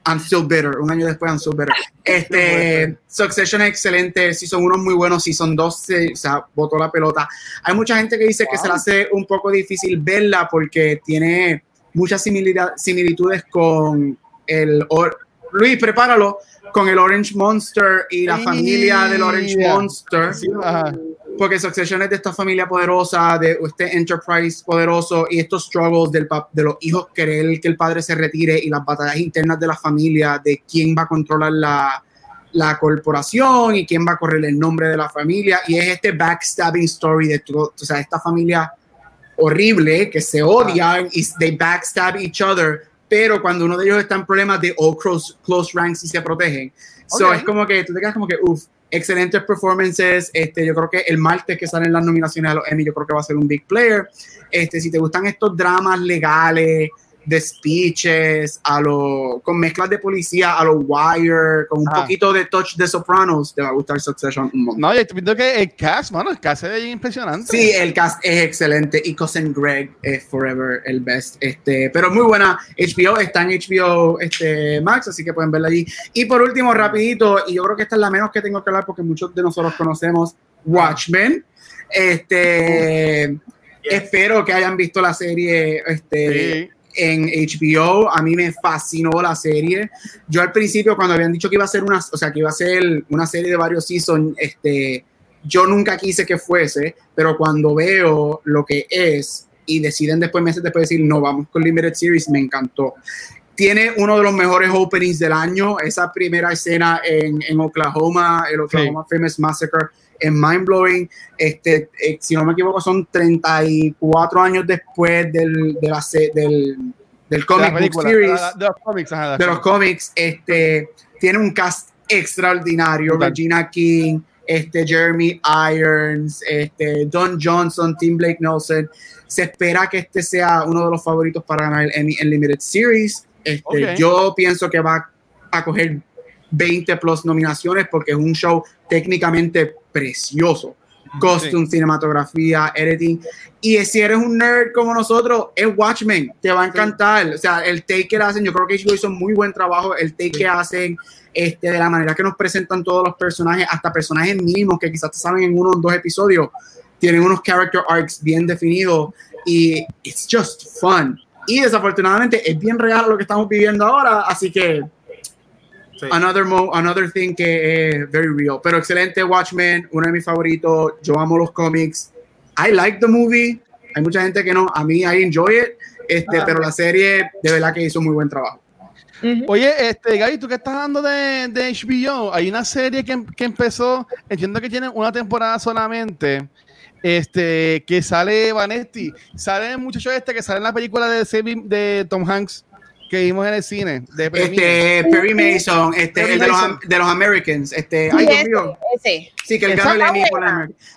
I'm still bitter. Un año después, I'm still bitter. Este, Succession es excelente. Season 1 muy bueno. Season 2 se, o sea, botó la pelota. Hay mucha gente que dice que se le hace un poco difícil verla porque tiene muchas similitudes, similitudes con el. or- Luis, prepáralo. Con el Orange Monster y la Sí. familia del Orange Monster Sí, ajá. Porque Succession es de esta familia poderosa, de este enterprise poderoso y estos struggles del de los hijos querer que el padre se retire y las batallas internas de la familia, de quién va a controlar la, la corporación y quién va a correr el nombre de la familia. Y es este backstabbing story de o sea, esta familia horrible que se odian y they backstab each other, pero cuando uno de ellos está en problemas de all close, close ranks y se protegen. So Ok. es como que tú te quedas como que, uff, excelentes performances. Este, yo creo que el martes que salen las nominaciones a los Emmy, yo creo que va a ser un big player. Este, si te gustan estos dramas legales, de speeches, a lo, con mezclas de policía, a los Wire, con un Ajá. poquito de touch de Sopranos, te va a gustar Succession un montón. No, yo estoy viendo que el cast, mano, el cast es impresionante. Sí, el cast es excelente y Cousin Greg es forever el best. Este, pero muy buena. HBO está en HBO este, Max, así que pueden verla allí. Y por último, rapidito, y yo creo que esta es la menos que tengo que hablar porque muchos de nosotros conocemos, Watchmen. Este, espero que hayan visto la serie este, Sí. En HBO. A mí me fascinó la serie. Yo al principio, cuando habían dicho que iba a ser una, o sea, que iba a ser una serie de varios seasons, este, yo nunca quise que fuese, pero cuando veo lo que es y deciden después, meses después, decir, no, vamos con Limited Series, me encantó. Tiene uno de los mejores openings del año. Esa primera escena en, en Oklahoma, el Oklahoma Famous Massacre, es mind blowing. Este, eh, si no me equivoco, son 34 años después del, de la, del, del De comic book series de, los cómics, ajá, de los cómics, este, tiene un cast extraordinario. Total. Regina King, este, Jeremy Irons, este, Don Johnson, Tim Blake Nelson. Se espera que este sea uno de los favoritos para ganar el Emmy en Limited Series. Este. Yo pienso que va a coger 20 plus nominaciones porque es un show técnicamente precioso. Costume, cinematografía, editing. Y si eres un nerd como nosotros, es Watchmen, te va a encantar. O sea, el take que hacen, yo creo que HBO hizo muy buen trabajo. El take que hacen, este, de la manera que nos presentan todos los personajes, hasta personajes mínimos que quizás te saben en uno o dos episodios, tienen unos character arcs bien definidos y it's just fun. Y desafortunadamente es bien real lo que estamos viviendo ahora, así que Sí. another mo another thing que es very real. Pero excelente Watchmen, uno de mis favoritos. Yo amo los cómics. I like the movie. Hay mucha gente que no. A mí I enjoy it. Este, Ah. pero la serie de verdad que hizo muy buen trabajo. Oye, este, Gaby, tú que estás hablando de, de HBO, hay una serie que, que empezó, entiendo que tiene una temporada solamente, este, que sale Vanetti, sale el muchacho este que sale en la película de, de Tom Hanks que vimos en el cine, de. Este, Perry Mason, este, Perry el de los, de los Americans. Este, ay, Sí, Dios ese, mío. ese. Sí, que el el está Emmy.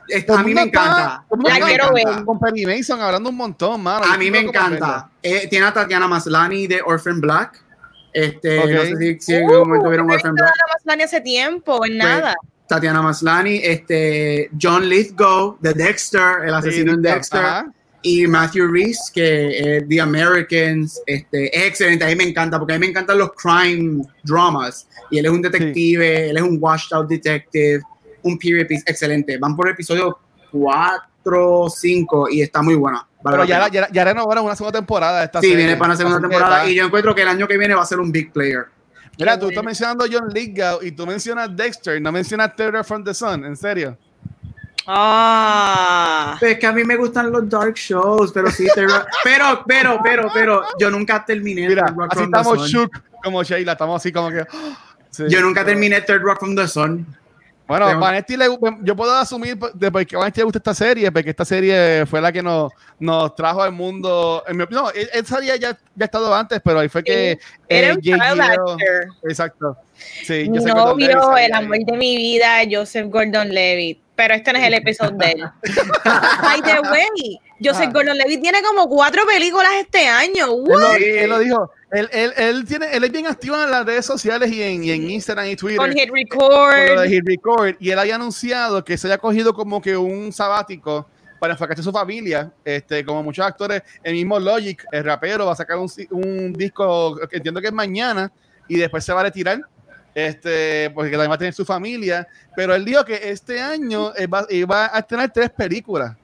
Este, a mí me encanta. La A mí me quiero encanta. ver. Con Perry Mason hablando un montón, mano. A mí me encanta. Eh, tiene a Tatiana Maslany de Orphan Black. Este, Ok. no sé si, si en algún momento Uh, vieron he Orphan Black. nada más Lani hace tiempo, en Pues, nada. Tatiana Maslany, este, John Lithgow de Dexter, el asesino en verlo. Dexter, Ajá. Y Matthew Reese, que es The Americans, este, es excelente, a mí me encanta, porque a mí me encantan los crime dramas, y él es un detective, él es un washed out detective, un period piece, excelente. Van por el episodio 4, 5, y está muy buena. Pero la ya, pena. ya, ya renovaron una segunda temporada esta Sí, serie. viene para la segunda Así temporada, y yo encuentro que el año que viene va a ser un big player. Mira, Qué tú estás mencionando John Lithgow y tú mencionas Dexter, no mencionas Terror from the Sun, ¿en serio? Ah. Pues que a mí me gustan los dark shows, pero sí, pero, pero, pero, pero, yo nunca terminé Mira, Rock así from the estamos Sun. shook como Sheila, estamos así como que... <gasps> Sí. Yo nunca terminé Third Rock from the Sun. Bueno, Tengo- Vanetti le- yo puedo asumir de por qué a Vanetti le gusta esta serie, porque esta serie fue la que nos, nos trajo al mundo. En mi opinión, no, él, él sabía ya, ya ha estado antes, pero ahí fue que. Era eh, un child actor. Exacto. Sí, Joseph el amor de mi vida, Joseph Gordon-Levitt. Pero este no es el episodio de él. <laughs> By the way, Joseph Ah. Gordon-Levitt tiene como cuatro películas este año. Él lo, él dijo. Él, él, él, tiene, él es bien activo en las redes sociales y en, y en Instagram y Twitter. Con Hit con lo de Record. Hit Record, y él había anunciado que se haya cogido como que un sabático para enfocarse en su familia, este, como muchos actores, el mismo Logic, el rapero, va a sacar un, un disco, que entiendo que es mañana, y después se va a retirar. Este, porque también va a tener su familia, pero él dijo que este año va, va a tener tres películas.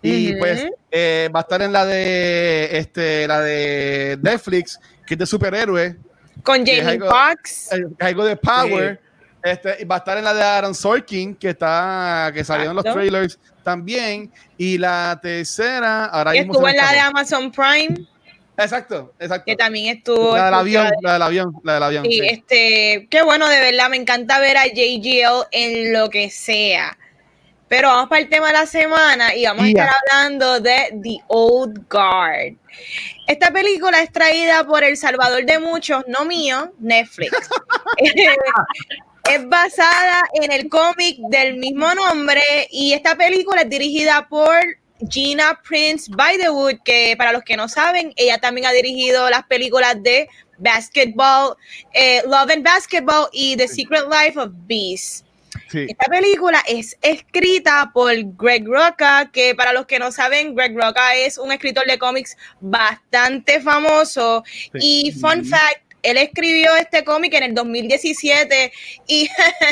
Y pues eh, va a estar en la de este, la de Netflix, que es de superhéroes. Con Jamie algo- Foxx. algo de Power. Este, y va a estar en la de Aaron Sorkin, que está, que salió en los trailers también. Y la tercera, ahora mismo estuvo en la de. Amazon Prime, Exacto, exacto. que también estuvo. La del avión, exclusiva la del avión, la del avión. Sí, sí. este, qué bueno, de verdad, me encanta ver a JGL en lo que sea. Pero vamos para el tema de la semana y vamos a estar hablando de The Old Guard. Esta película es traída por el salvador de muchos, no mío, Netflix. <laughs> es basada en el cómic del mismo nombre y esta película es dirigida por Gina Prince Bythewood, que para los que no saben, ella también ha dirigido las películas de Basketball, eh, Love and Basketball y The Secret Life of Bees. Sí. Esta película es escrita por Greg Rucka, que para los que no saben, Greg Rucka es un escritor de cómics bastante famoso. Y fun fact, él escribió este cómic en el 2017 y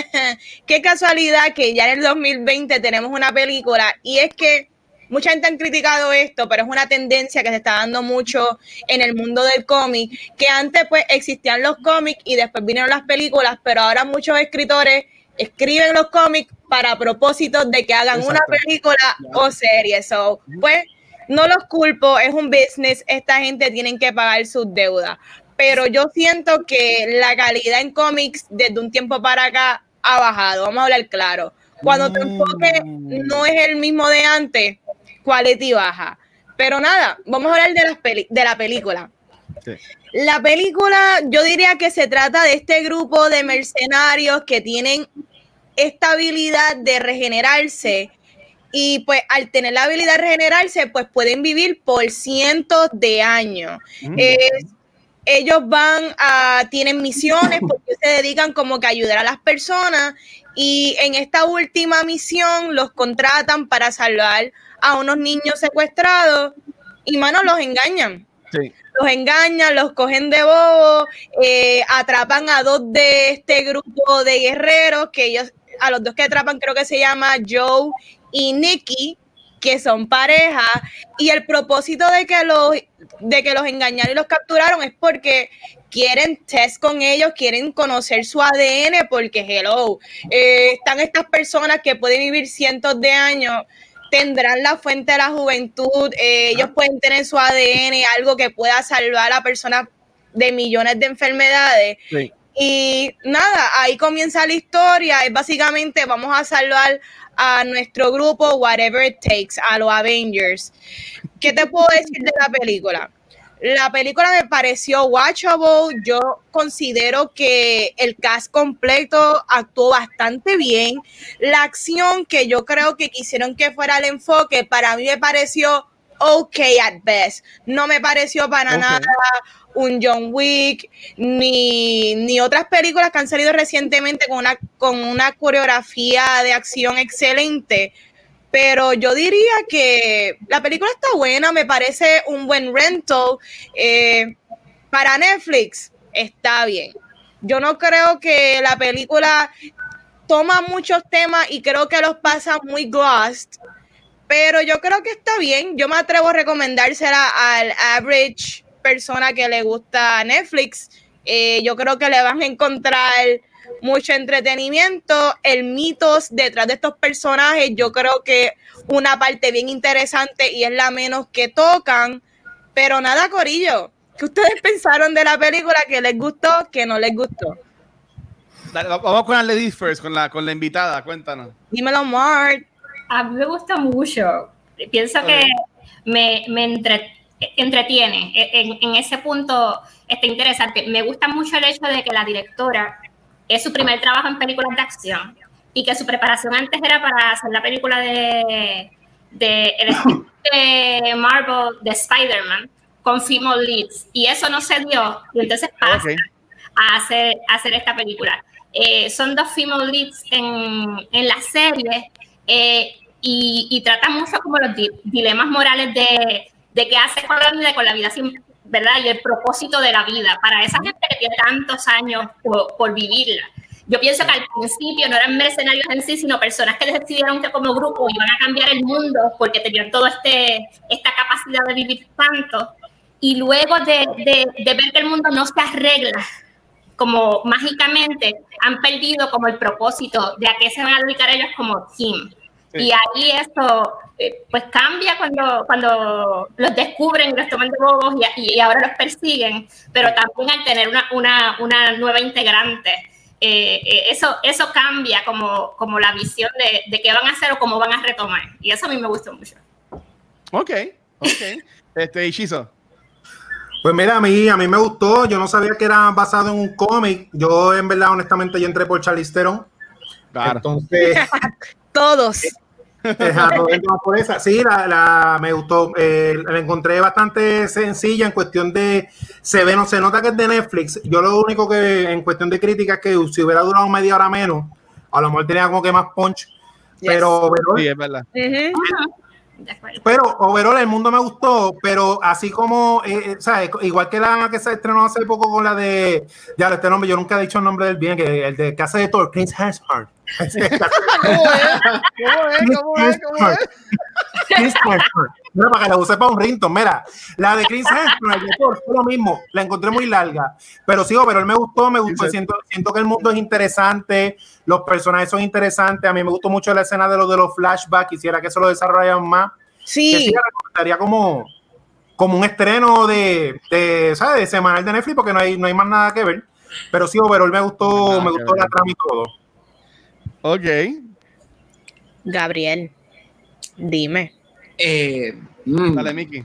<laughs> qué casualidad que ya en el 2020 tenemos una película y es que mucha gente han criticado esto, pero es una tendencia que se está dando mucho en el mundo del cómic, que antes pues existían los cómics y después vinieron las películas, pero ahora muchos escritores escriben los cómics para propósitos de que hagan una película o serie. So, pues no los culpo, es un business, esta gente tienen que pagar sus deudas. Pero yo siento que la calidad en cómics desde un tiempo para acá ha bajado, vamos a hablar claro. Cuando tu enfoque no es el mismo de antes, quality baja. Pero nada, vamos a hablar de, las peli- de la película. Sí. La película, yo diría que se trata de este grupo de mercenarios que tienen esta habilidad de regenerarse y pues al tener la habilidad de regenerarse, pues pueden vivir por cientos de años. Mm. Ellos van a, tienen misiones porque se dedican como que a ayudar a las personas y en esta última misión los contratan para salvar a unos niños secuestrados y mano los engañan Sí. los engañan, los cogen de bobo, eh, atrapan a dos de este grupo de guerreros, que ellos, a los dos que atrapan creo que se llama Joe y Nicky, que son pareja, y el propósito de que los, de que los engañaron y los capturaron es porque quieren test con ellos, quieren conocer su ADN, porque hello, eh, están estas personas que pueden vivir cientos de años tendrán la fuente de la juventud, eh, ellos pueden tener su ADN, algo que pueda salvar a personas de millones de enfermedades. Sí. Y nada, ahí comienza la historia. Es básicamente vamos a salvar a nuestro grupo, whatever it takes, a los Avengers. ¿Qué te puedo decir de la película? La película me pareció watchable. Yo considero que el cast completo actuó bastante bien. La acción que yo creo que quisieron que fuera el enfoque, para mí me pareció ok at best. No me pareció para nada un John Wick, ni, ni otras películas que han salido recientemente con una, con una coreografía de acción excelente. Pero yo diría que la película está buena, me parece un buen rental. Eh, para Netflix está bien. Yo no creo que la película toma muchos temas y creo que los pasa muy glossed, pero yo creo que está bien. Yo me atrevo a recomendársela al average persona que le gusta Netflix. Eh, yo creo que le van a encontrar mucho entretenimiento, el mitos detrás de estos personajes, yo creo que una parte bien interesante y es la menos que tocan, pero nada, Corillo, ¿qué ustedes <laughs> pensaron de la película? ¿Que les gustó? ¿Que no les gustó? Dale, vamos con la ladies first, con la, con la invitada, cuéntanos. Dímelo, Mark. A mí me gusta mucho. Pienso que me, me entre- entretiene. E, En, en ese punto está interesante. Me gusta mucho el hecho de que la directora es su primer trabajo en películas de acción y que su preparación antes era para hacer la película de, de, <coughs> de Marvel de Spider-Man con female leads y eso no se dio y entonces pasa Ok. a hacer, a hacer esta película. Eh, son dos female leads en, en la serie eh, y, y tratan mucho como los di- dilemas morales de, de qué hacer con la vida, con la vida sin, ¿verdad? Y el propósito de la vida para esa gente que tiene tantos años por, por vivirla. Yo pienso que al principio no eran mercenarios en sí, sino personas que decidieron que como grupo iban a cambiar el mundo porque tenían toda este, esta capacidad de vivir tanto. Y luego de, de, de ver que el mundo no se arregla como mágicamente, han perdido como el propósito de a qué se van a dedicar ellos como team. Y ahí eso eh, pues cambia cuando, cuando los descubren, los toman de bobos y, y ahora los persiguen, pero también al tener una, una, una nueva integrante, eh, eh, eso, eso cambia como, como la visión de, de, qué van a hacer o cómo van a retomar. Y eso a mí me gustó mucho. Ok, ok. <laughs> este, Ishizo. Pues mira, a mí, a mí me gustó. Yo no sabía que era basado en un cómic. Yo, en verdad, honestamente, yo entré por Charlize Theron. Claro. Entonces, <laughs> Todos. Por esa. Sí, la, la me gustó. Eh, la encontré bastante sencilla en cuestión de. Se ve, no se nota que es de Netflix. Yo lo único que, en cuestión de crítica, es que si hubiera durado media hora menos, a lo mejor tenía como que más punch. Yes. Pero, pero Sí, es verdad. De acuerdo. Pero overall el mundo me gustó, pero así como, eh, eh, ¿sabes? Igual que la que se estrenó hace poco con la de, ya este nombre, yo nunca he dicho el nombre del bien, que el de Casa de Thor, Chris Hemsworth. <laughs> ¿Cómo es? ¿Cómo es? ¿Cómo es? ¿Cómo es? Chris Hemsworth. Mira, para que la use para un rington, mira, la de Chris Hemsworth, fue lo mismo, la encontré muy larga, pero sí, pero él me gustó, me gustó, siento, siento que el mundo es interesante, los personajes son interesantes, a mí me gustó mucho la escena de los de los flashbacks, quisiera que eso lo desarrollaran más, que sí, la recomendaría como, como un estreno de, de, ¿sabes? de semanal de Netflix, porque no hay, no hay más nada que ver. Pero sí, overall me gustó, me que gustó la trama y todo. Ok. Gabriel, dime. Eh, mm, Dale, Miki.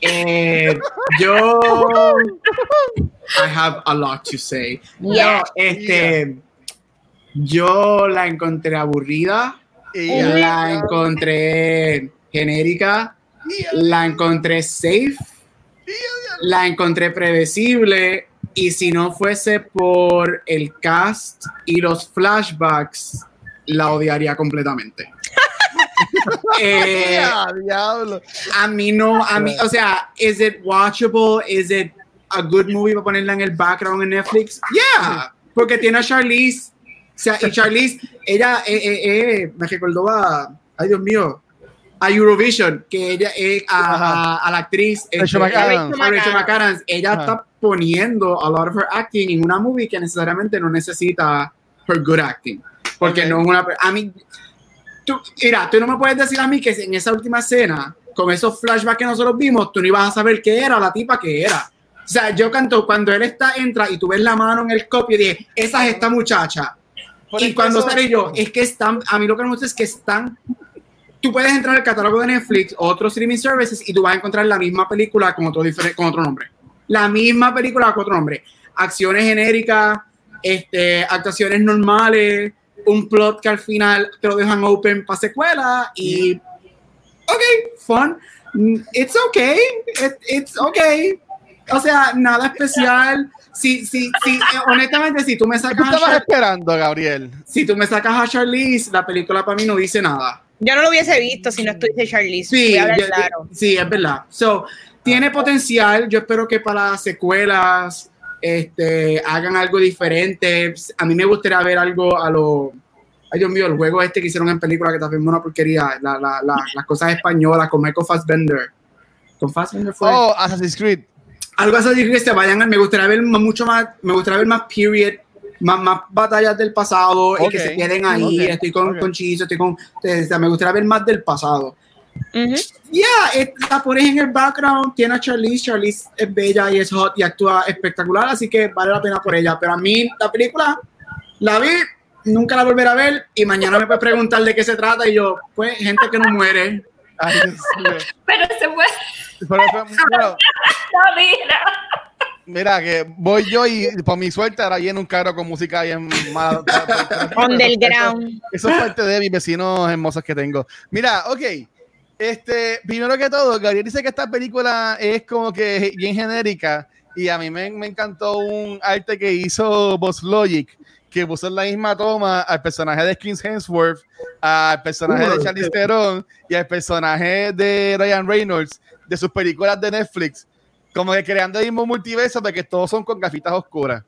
eh, <laughs> yo. I have a lot to say. Yeah. No, este. Yo la encontré aburrida, la encontré genérica, la encontré safe, la encontré predecible. Y si no fuese por el cast y los flashbacks, la odiaría completamente. <laughs> Eh, ¡Ya, diablo! a mí no, a mí, o sea, is it watchable? Is it a good movie para ponerla en el background en Netflix? Yeah, porque tiene a Charlize. O sea, y Charlize, ella eh, eh, eh, me recordó a, ay Dios mío, a Eurovision, que ella, eh, a, a, a la actriz Rachel este, McAdams. Rachel McAdams, ella Ajá. está poniendo a lot of her acting en una movie que necesariamente no necesita her good acting. Porque Ok. no es una. A mí, tú, mira, tú no me puedes decir a mí que en esa última escena, con esos flashbacks que nosotros vimos, tú no ibas a saber qué era la tipa que era. O sea, yo canto cuando él está, entra y tú ves la mano en el copio y dije, esa es esta muchacha. Por y cuando sale yo, es que están, a mí lo que me gusta es que están, tú puedes entrar al catálogo de Netflix o otros streaming services y tú vas a encontrar la misma película con otro, con otro nombre. La misma película con otro nombre. Acciones genéricas, este, actuaciones normales, un plot que al final te lo dejan open para secuela y, ok, fun. It's okay, It- it's okay. O sea, nada especial. Si, si, si, eh, honestamente, si tú me ¿Qué sacas tú a estabas Char- esperando, Gabriel? si tú me sacas a Charlize, la película para mí no dice nada. Yo no lo hubiese visto si no estuviese Charlize. Sí, a yo- claro. sí, es verdad. So, tiene potencial. Yo espero que para las secuelas este, hagan algo diferente. A mí me gustaría ver algo a lo. Ay, Dios mío, el juego este que hicieron en película que también es una porquería. La- la- la- las cosas españolas con Michael Fassbender. ¿Con Fassbender fue? Oh, Assassin's Creed. algo así que se vayan, me gustaría ver mucho más, me gustaría ver más period, más, más batallas del pasado y que se queden ahí. estoy con, con Chizo, estoy con, o sea, me gustaría ver más del pasado. Ujú. Yeah, eh, la pones en el background, tiene a Charlize, Charlize es bella y es hot y actúa espectacular, así que vale la pena por ella. Pero a mí la película la vi, nunca la volveré a ver y mañana me puedes preguntar de qué se trata y yo, pues gente que no muere. Ay. Pero se fue. Pero, pero, bueno, <laughs> No, mira. mira, que voy yo y por mi suerte ahora lleno un carro con música y en mala. <laughs> Underground. Eso es parte de mis vecinos hermosos que tengo. Mira, ok. Este, primero que todo, Gabriel dice que esta película es como que bien genérica y a mí me, me encantó un arte que hizo Boss Logic, que puso en la misma toma al personaje de Chris Hemsworth, al personaje de Uh, Charlize. Theron y al personaje de Ryan Reynolds de sus películas de Netflix. como que creando el mismo multiverso de que todos son con gafitas oscuras.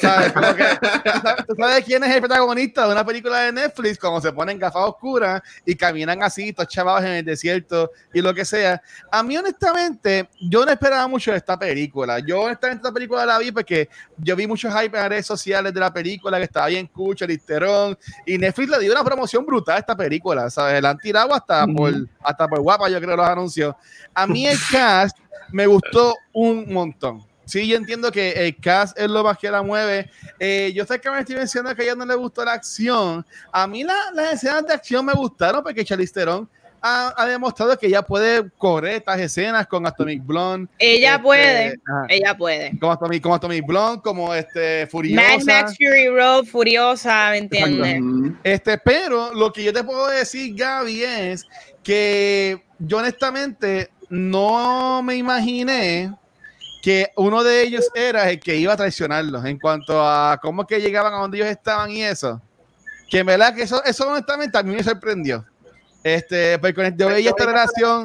¿Sabes? Como que, <laughs> ¿tú sabes quién es el protagonista de una película de Netflix? Como se ponen gafas oscuras y caminan así, todos chavados en el desierto y lo que sea. A mí, honestamente, yo no esperaba mucho de esta película. Yo, honestamente, esta película la vi porque yo vi muchos hype en las redes sociales de la película que estaba bien cucho, listerón. Y Netflix le dio una promoción brutal a esta película. ¿Sabes? La han tirado hasta, por, hasta por guapa, yo creo, los anuncios. A mí, el cast me gustó un montón sí, yo entiendo que el cast es lo más que la mueve. Eh, yo sé que me estoy mencionando que a ella no le gustó la acción. A mí las escenas de acción me gustaron porque Charlize Theron ha, demostrado que ella puede correr estas escenas con Atomic Blonde. Ella este, puede, ella puede. Como Atomic, como Atomic Blonde, como este Furiosa. Mad Max Fury Road, Furiosa, ¿me entiendes? Este, pero lo que yo te puedo decir, Gaby, es que yo honestamente no me imaginé que uno de ellos era el que iba a traicionarlos en cuanto a cómo que llegaban a donde ellos estaban y eso. Que en verdad que eso, eso honestamente a mí me sorprendió. Este, pues con yo veía esta relación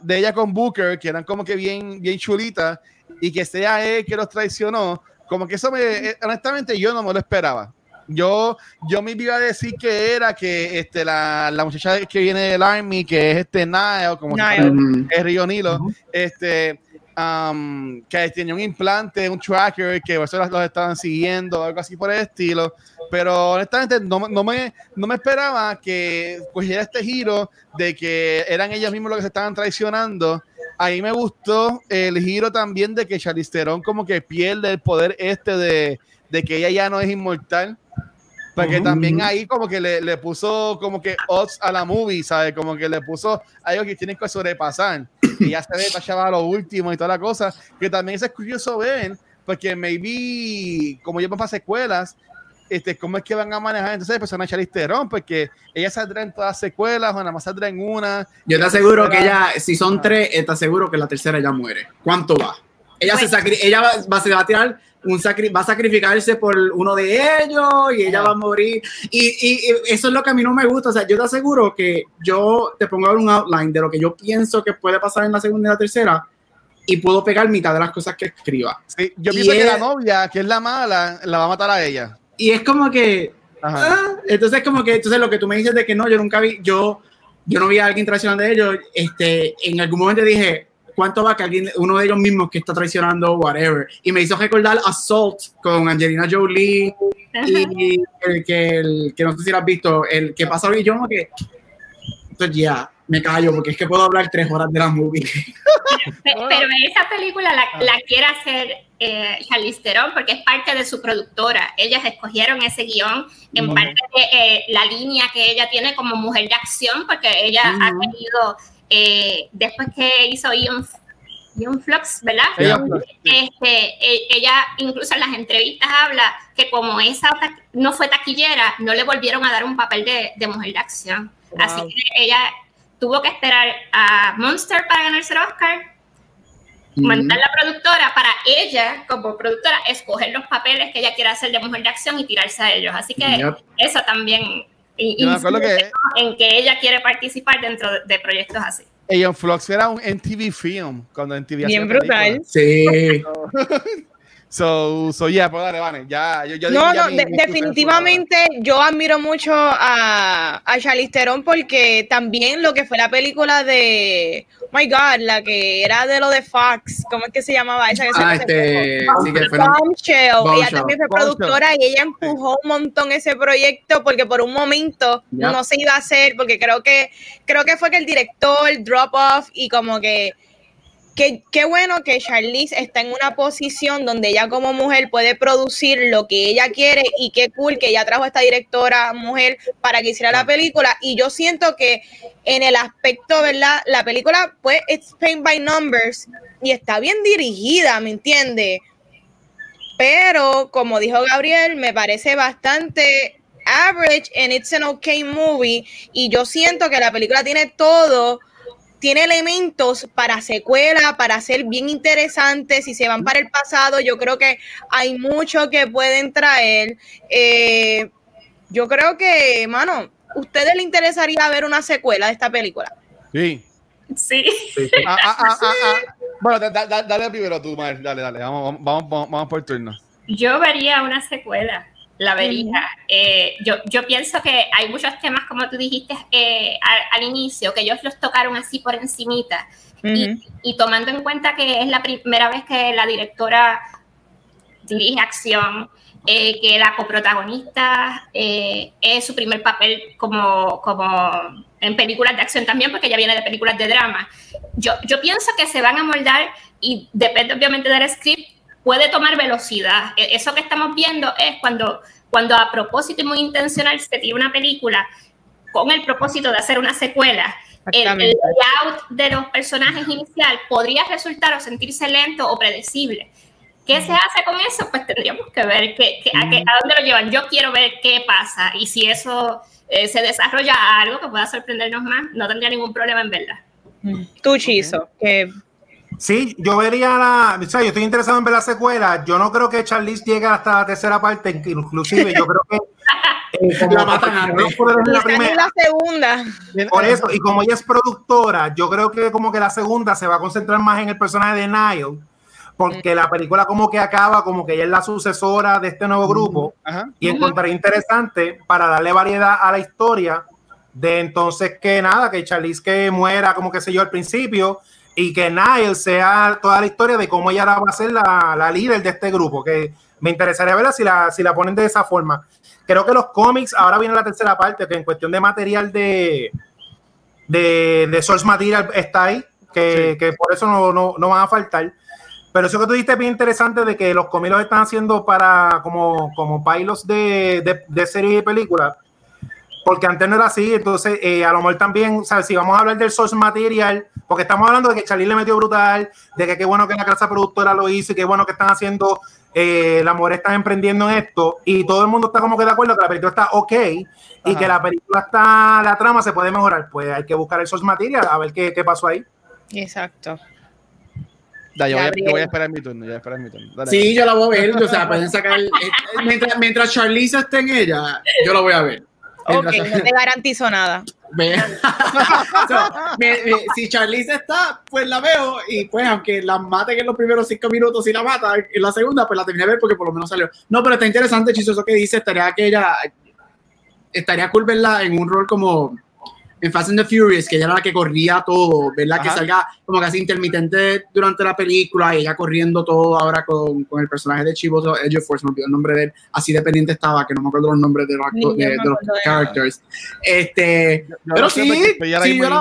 de ella con Booker, que eran como que bien, bien chulitas, y que sea él que los traicionó, como que eso me, eh, honestamente yo no me lo esperaba. Yo, yo me iba a decir que era que este, la, la muchacha que viene del Army, que es este Nile, como es Río Nilo, este, que tenía un implante, un tracker, que eso los estaban siguiendo, algo así por el estilo. Pero honestamente no, no, me, no me esperaba que cogiera este giro de que eran ellos mismos los que se estaban traicionando. Ahí me gustó el giro también de que Charlize Theron como que pierde el poder este de, de que ella ya no es inmortal. Porque también ahí como que le, le, puso como que odds a la movie, ¿sabes? Como que le puso algo que tienen que sobrepasar y ya se ve tachaba lo último y toda la cosa, que también es curioso ver, porque maybe, como me pasé escuelas, este, cómo es que van a manejar entonces el personaje Alisterón, porque ella saldrá en todas las secuelas o nada más saldrá en una. Yo te aseguro que ella, si son tres, te aseguro que la tercera ya muere. ¿Cuánto va? Ella, se, ella va, va, se va a tirar un va a sacrificarse por uno de ellos y ella va a morir. Y, y, eso es lo que a mí no me gusta. O sea, yo te aseguro que yo te pongo un outline de lo que yo pienso que puede pasar en la segunda y la tercera y puedo pegar mitad de las cosas que escriba. Sí, yo pienso que la novia, que es la mala, la va a matar a ella. Y es como que. Ah, entonces, como que, entonces lo que tú me dices de que no, yo nunca vi, yo, yo no vi a alguien traicionando de ellos, este, en algún momento dije, cuánto va que alguien, uno de ellos mismos que está traicionando, whatever. Y me hizo recordar Assault con Angelina Jolie y el que, el, que no sé si lo has visto, el que pasa hoy yo como que, entonces ya, me callo porque es que puedo hablar tres horas de la movie. Pero, esa película la, la quiere hacer eh, Charlize Theron porque es parte de su productora. Ellas escogieron ese guion en parte de eh, la línea que ella tiene como mujer de acción porque ella ha tenido eh, después que hizo Ion, Ion Flux, ¿verdad? Este, e, ella incluso en las entrevistas habla que como esa no fue taquillera, no le volvieron a dar un papel de, de mujer de acción. Así que ella tuvo que esperar a Monster para ganarse el Oscar, mandar la productora para ella, como productora, escoger los papeles que ella quiere hacer de mujer de acción y tirarse a ellos. Así que eso también y, en que ella quiere participar dentro de proyectos así. Ella en Flux era un MTV film cuando MTV Bien brutal. Sí. <laughs> So, so yeah, pues dale, vale. Ya, yo, no, no, definitivamente yo admiro mucho a, a Charlize Theron porque también lo que fue la película de, oh my God, la que era de lo de Fox, ¿cómo es que se llamaba esa? Que ah, este, sí que fue Ella también fue productora y ella empujó un montón ese proyecto porque por un momento no se iba a hacer porque creo que creo que fue que el director drop off y como que Qué, bueno que Charlize está en una posición donde ella como mujer puede producir lo que ella quiere y qué cool que ella trajo a esta directora mujer para que hiciera la película y yo siento que en el aspecto, ¿verdad? La película pues it's paint by numbers y está bien dirigida, ¿me entiende? Pero como dijo Gabriel, me parece bastante average and it's an okay movie y yo siento que la película tiene todo tiene elementos para secuela, para ser bien interesantes. Si se van para el pasado, yo creo que hay mucho que pueden traer. Eh, yo creo que, mano, ¿ustedes le interesaría ver una secuela de esta película? Sí. Sí. Ah, ah, ah, ah, ah. Bueno, da- da- da- dale primero tú, Mar. Dale, dale. Vamos, vamos, vamos, vamos por turno. Yo vería una secuela, la vería. Eh, yo, yo pienso que hay muchos temas, como tú dijiste eh, al, al inicio, que ellos los tocaron así por encimita. Y, y tomando en cuenta que es la primera vez que la directora dirige acción, eh, que la coprotagonista es su primer papel como, como en películas de acción también, porque ella viene de películas de drama. Yo, yo pienso que se van a moldar y depende obviamente del script, puede tomar velocidad. E- Eso que estamos viendo es cuando, cuando a propósito y muy intencional se tira una película con el propósito de hacer una secuela. El, el layout de los personajes inicial podría resultar o sentirse lento o predecible. ¿Qué se hace con eso? Pues tendríamos que ver qué, qué- a, qué- a dónde lo llevan. Yo quiero ver qué pasa y si eso eh, se desarrolla a algo que pueda sorprendernos más, no tendría ningún problema en verla. Tú, Chizo, que Sí, yo vería la. O sea, yo estoy interesado en ver la secuela. Yo no creo que Charlize llegue hasta la tercera parte, inclusive. Yo creo que. <laughs> eh, como- La matan antes. la primera. la segunda. Por eso, y como ella es productora, yo creo que como que la segunda se va a concentrar más en el personaje de Niall, porque la película como que acaba como que ella es la sucesora de este nuevo grupo, Ajá. y encontré interesante para darle variedad a la historia de entonces que nada, que Charlize que muera como que sé yo al principio, y que Niall sea toda la historia de cómo ella ahora va a ser la, la líder de este grupo, que me interesaría verla si la, si la ponen de esa forma. Creo que los cómics, ahora viene la tercera parte, que en cuestión de material de, de, de source material está ahí, que, Sí. que por eso no, no, no van a faltar. Pero eso que tú dijiste es bien interesante de que los cómics los están haciendo para como, como pilots de, de, de series y películas, porque antes no era así, entonces eh, a lo mejor también, ¿sabes? Si vamos a hablar del source material, porque estamos hablando de que Charlie le metió brutal, de que qué bueno que la casa productora lo hizo y qué bueno que están haciendo, eh, la mujer están emprendiendo en esto, y todo el mundo está como que de acuerdo que la película está ok, y Ajá. que la película está, la trama se puede mejorar, pues hay que buscar el source material, a ver qué, qué pasó ahí. Exacto. Da, yo, voy a, Gabriel. yo voy a esperar mi turno. Yo voy a esperar mi turno. Dale. Sí, yo la voy a ver. O sea, pueden sacar. mientras, mientras Charlize esté en ella, yo la voy a ver. Ok, Mientras- no te garantizo nada. <laughs> Me- si Charlize está, pues la veo y pues aunque la mate en los primeros cinco minutos y la mata en la segunda, pues la terminé de ver porque por lo menos salió. No, pero está interesante, chistoso que dice, estaría que ella, estaría cool verla en un rol como en Fast and the Furious, que ella era la que corría todo, verla que salga como casi intermitente durante la película y ella corriendo todo ahora con, con el personaje de Chivo Edge of Force, me olvidó el nombre de él, así dependiente estaba, que no me acuerdo los nombres de los, Ni acto- yo de, los de characters. Este, Yo pero sí, sí, mismo yo la-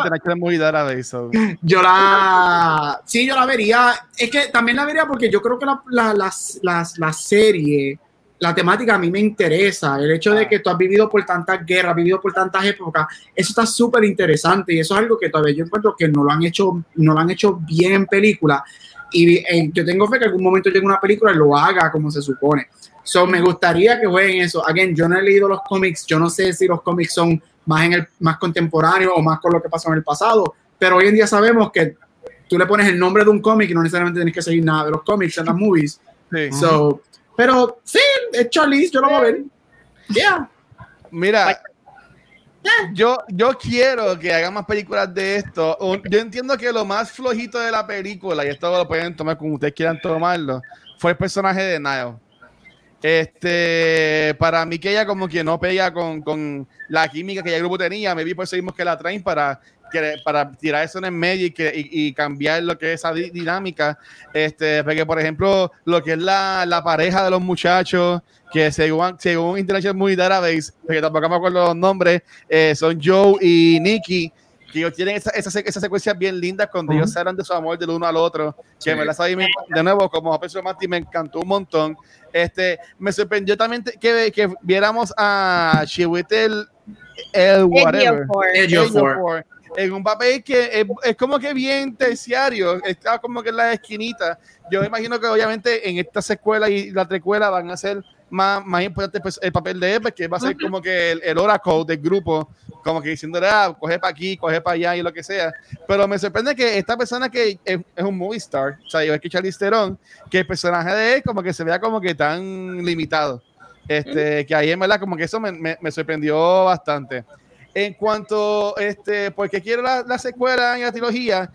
Database, so. <laughs> yo la. Sí, yo la vería. Es que también la vería porque yo creo que la, la, las- las- la serie, la temática a mí me interesa. El hecho de Ah. que tú has vivido por tantas guerras, has vivido por tantas épocas, eso está súper interesante y eso es algo que todavía yo encuentro que no lo han hecho, no lo han hecho bien en película. Y eh, yo tengo fe que algún momento llegue una película y lo haga como se supone. So, me gustaría que jueguen eso. Again, yo no he leído los cómics, yo no sé si los cómics son más en el más contemporáneo o más con lo que pasó en el pasado, pero hoy en día sabemos que tú le pones el nombre de un cómic y no necesariamente tienes que seguir nada de los cómics en las movies. Sí. So, pero sí, es Charlize, yo lo voy a ver. Yeah. Mira, yo, yo quiero que hagan más películas de esto. Yo entiendo que lo más flojito de la película, y esto lo pueden tomar como ustedes quieran tomarlo, fue el personaje de Niall. Este, para mí que ella como que no pega con, con la química que ya el grupo tenía, me vi por eso mismo que la traen para, que, para tirar eso en el medio y, que, y, y cambiar lo que es esa di- dinámica. Este, porque por ejemplo, lo que es la, la pareja de los muchachos, que según, según International Movie Database, porque tampoco me acuerdo los nombres, eh, son Joe y Nicky, que ellos tienen esa, esa, esa secuencia bien linda cuando ellos se hablan de su amor del uno al otro, que Sí. me la sabía de nuevo como Pedro Mati me encantó un montón. Este, me sorprendió también que, que viéramos a Chiwetel el whatever. Edge of Ejiofor, War. En un papel que es, es como que bien terciario, está como que en la esquinita. Yo me imagino que obviamente en esta secuela y la trecuela van a ser más, más importante pues, el papel de él, porque va a ser como que el, el oracle del grupo, como que diciéndole, ah, coge para aquí, coge para allá y lo que sea. Pero me sorprende que esta persona que es, es un movie star, o sea, igual que Charlize Theron, que el personaje de él como que se vea como que tan limitado. Este, que ahí en verdad como que eso me, me- me sorprendió bastante. En cuanto, este, porque quiero la, la secuela y la trilogía,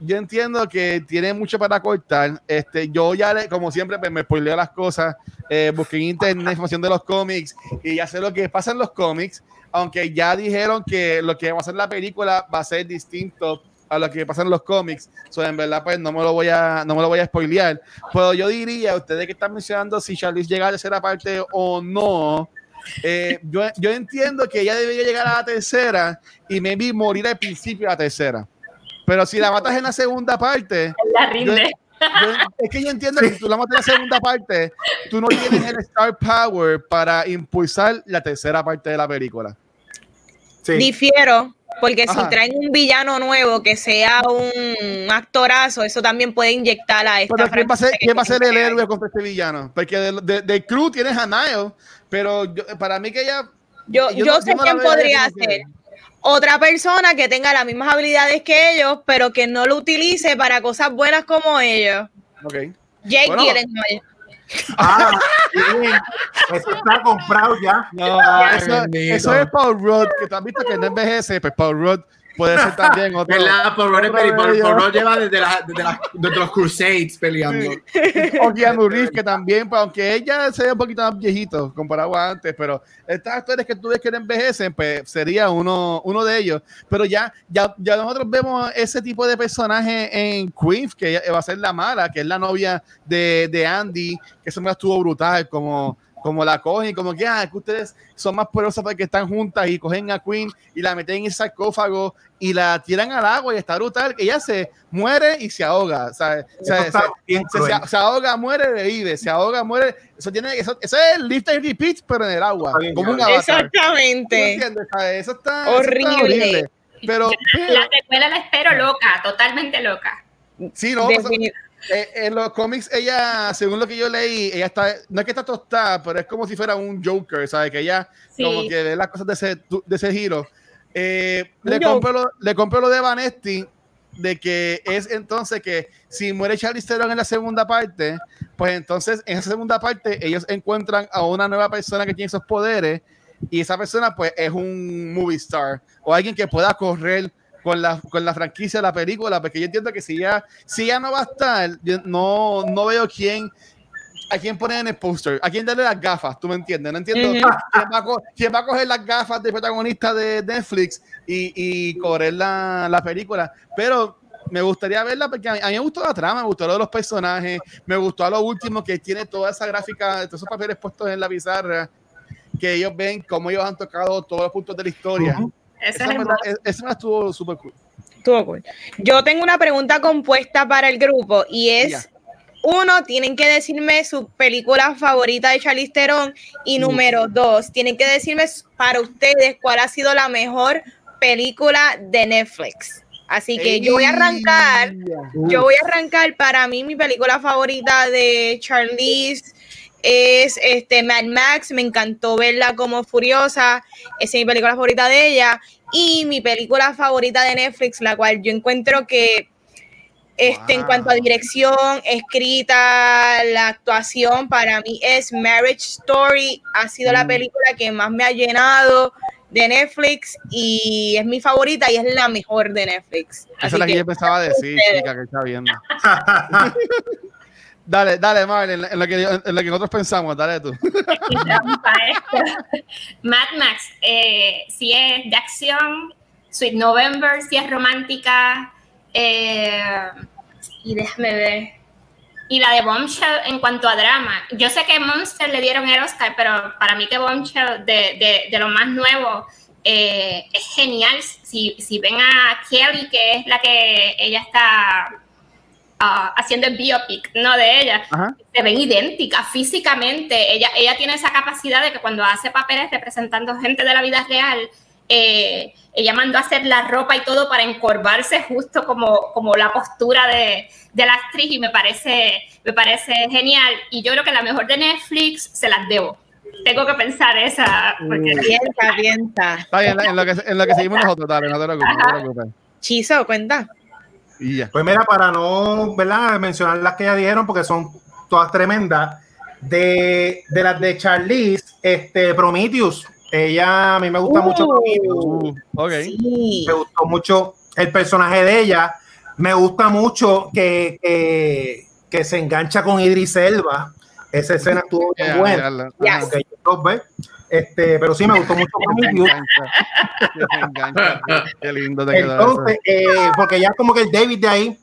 yo entiendo que tiene mucho para cortar. Este, yo ya, le, como siempre, pues, me spoileo las cosas. Eh, busqué en internet información de los cómics y ya sé lo que pasa en los cómics. Aunque ya dijeron que lo que va a ser la película va a ser distinto a lo que pasa en los cómics. So, en verdad, pues no me lo voy a, no me lo voy a spoilear. Pero yo diría, ustedes que están mencionando si Charlize llega a la tercera parte o no. Eh, yo, yo entiendo que ella debería llegar a la tercera y maybe morir al principio de la tercera. Pero si la matas en la segunda parte. La rinde. Yo, yo, es que yo entiendo que si tú la matas en la segunda parte, tú no tienes el star power para impulsar la tercera parte de la película. Sí. Difiero, porque Ajá. si traen un villano nuevo que sea un actorazo, eso también puede inyectar a esta Pero ¿quién va a ser, quién va a ser el héroe contra este villano? Porque del de, del crew tienes a Nile, pero yo- para mí que ella. Yo, yo yo, no- sé yo no la quién podría ser. Otra persona que tenga las mismas habilidades que ellos, pero que no lo utilice para cosas buenas como ellos. Ok. Jake Bueno. Gyllenhaal. Ah, bien. Eso está comprado ya. No, Ay, eso, eso es Paul Rudd, que tú has visto que no envejece, pues Paul Rudd puede ser también <laughs> otro. ¿Verdad? Por. Rudd lleva desde, la- desde, la- desde los Crusades peleando. <laughs> O Keanu Reeves, que también, pues, aunque ella se ve un poquito más viejito comparado a antes, pero estos actores que tú ves que no envejecen, pues sería uno, uno de ellos. Pero ya, ya, ya nosotros vemos ese tipo de personaje en Queen, que va a ser la mala, que es la novia de, de Andy, que eso me estuvo brutal, como, como la cogen, y como que, ah, que ustedes son más poderosas porque están juntas y cogen a Queen y la meten en el sarcófago y la tiran al agua y está brutal. Ella se muere y se ahoga. se- bien se, cruel. se- se ahoga, muere, revive, se ahoga, muere. Eso tiene, eso, eso es lift and repeat, pero en el agua, Está bien, como un ya. avatar. ¿Tú Exactamente. Eso está eso está Horrible. Pero, pero La secuela la espero loca, totalmente loca. sí, no, pues, eh, en los cómics ella, según lo que yo leí, ella está, no es que está tostada, pero es como si fuera un Joker, ¿sabes? Que ella Sí. como que ve las cosas de ese, de ese giro. Eh, le, compro lo, le compro lo de Vanesti de que es entonces que si muere Charlize Theron en la segunda parte, pues entonces en esa segunda parte ellos encuentran a una nueva persona que tiene esos poderes y esa persona pues es un movie star o alguien que pueda correr con la, con la franquicia de la película, porque yo entiendo que si ya, si ya no va a estar, yo no, no veo quién a quién poner en el póster, a quién darle las gafas, tú me entiendes, no entiendo quién, va a quién va a coger las gafas de protagonista de Netflix y, y correr la, la película, pero me gustaría verla porque a mí, a mí me gustó la trama, me gustó lo de los personajes, me gustó a lo último que tiene toda esa gráfica, todos esos papeles puestos en la pizarra, que ellos ven cómo ellos han tocado todos los puntos de la historia. Ujú. Eso Eso, es me- hermoso. eso me estuvo súper cool. Estuvo cool. Yo tengo una pregunta compuesta para el grupo y es, uno, tienen que decirme su película favorita de Charlize Theron y Mm. número dos, tienen que decirme para ustedes cuál ha sido la mejor película de Netflix. Así que yo voy a arrancar, yo voy a arrancar para mí mi película favorita de Charlize es este Mad Max, me encantó verla como furiosa, esa es mi película favorita de ella y mi película favorita de Netflix, la cual yo encuentro que este en cuanto a dirección, escrita, la actuación para mí es Marriage Story, ha sido la Mm. película que más me ha llenado de Netflix y es mi favorita y es la mejor de Netflix. Esa Así es la que, que yo pensaba decir, ustedes. chica, que está viendo. <laughs> dale, dale, Marlon, en lo, que, en lo que nosotros pensamos, dale tú. <laughs> Mad Max, eh, si es de acción, Sweet November, si es romántica, eh, y déjame ver. Y la de Bombshell en cuanto a drama. Yo sé que Monster le dieron el Oscar, pero para mí que Bombshell, de, de, de lo más nuevo, eh, es genial. Si, si ven a Kelly, que es la que ella está ah, haciendo el biopic, ¿no? De ella, Ajá. se ven idénticas físicamente. Ella, ella tiene esa capacidad de que cuando hace papeles representando gente de la vida real, eh, ella mandó a hacer la ropa y todo para encorvarse justo como, como la postura de, de la actriz y me parece, me parece genial. Y yo creo que la mejor de Netflix se las debo. Tengo que pensar esa. Porque piensa, piensa. Está bien, en lo que, en lo que seguimos nosotros, dale, no te preocupes, no te preocupes. Chizo, cuenta. Y ya. Pues mira, para no ¿verdad? mencionar las que ya dijeron, porque son todas tremendas, de, de las de Charlize, este, Prometheus, Ella a mí me gusta mucho. Uh, ok. Sí. Me gustó mucho el personaje de ella. Me gusta mucho que, que, que se engancha con Idris Elba. Esa escena estuvo <laughs> Ya, buena. ya la- Yes. Este, pero sí me gustó mucho. Qué lindo te. Entonces, eh, porque ya como que el David de ahí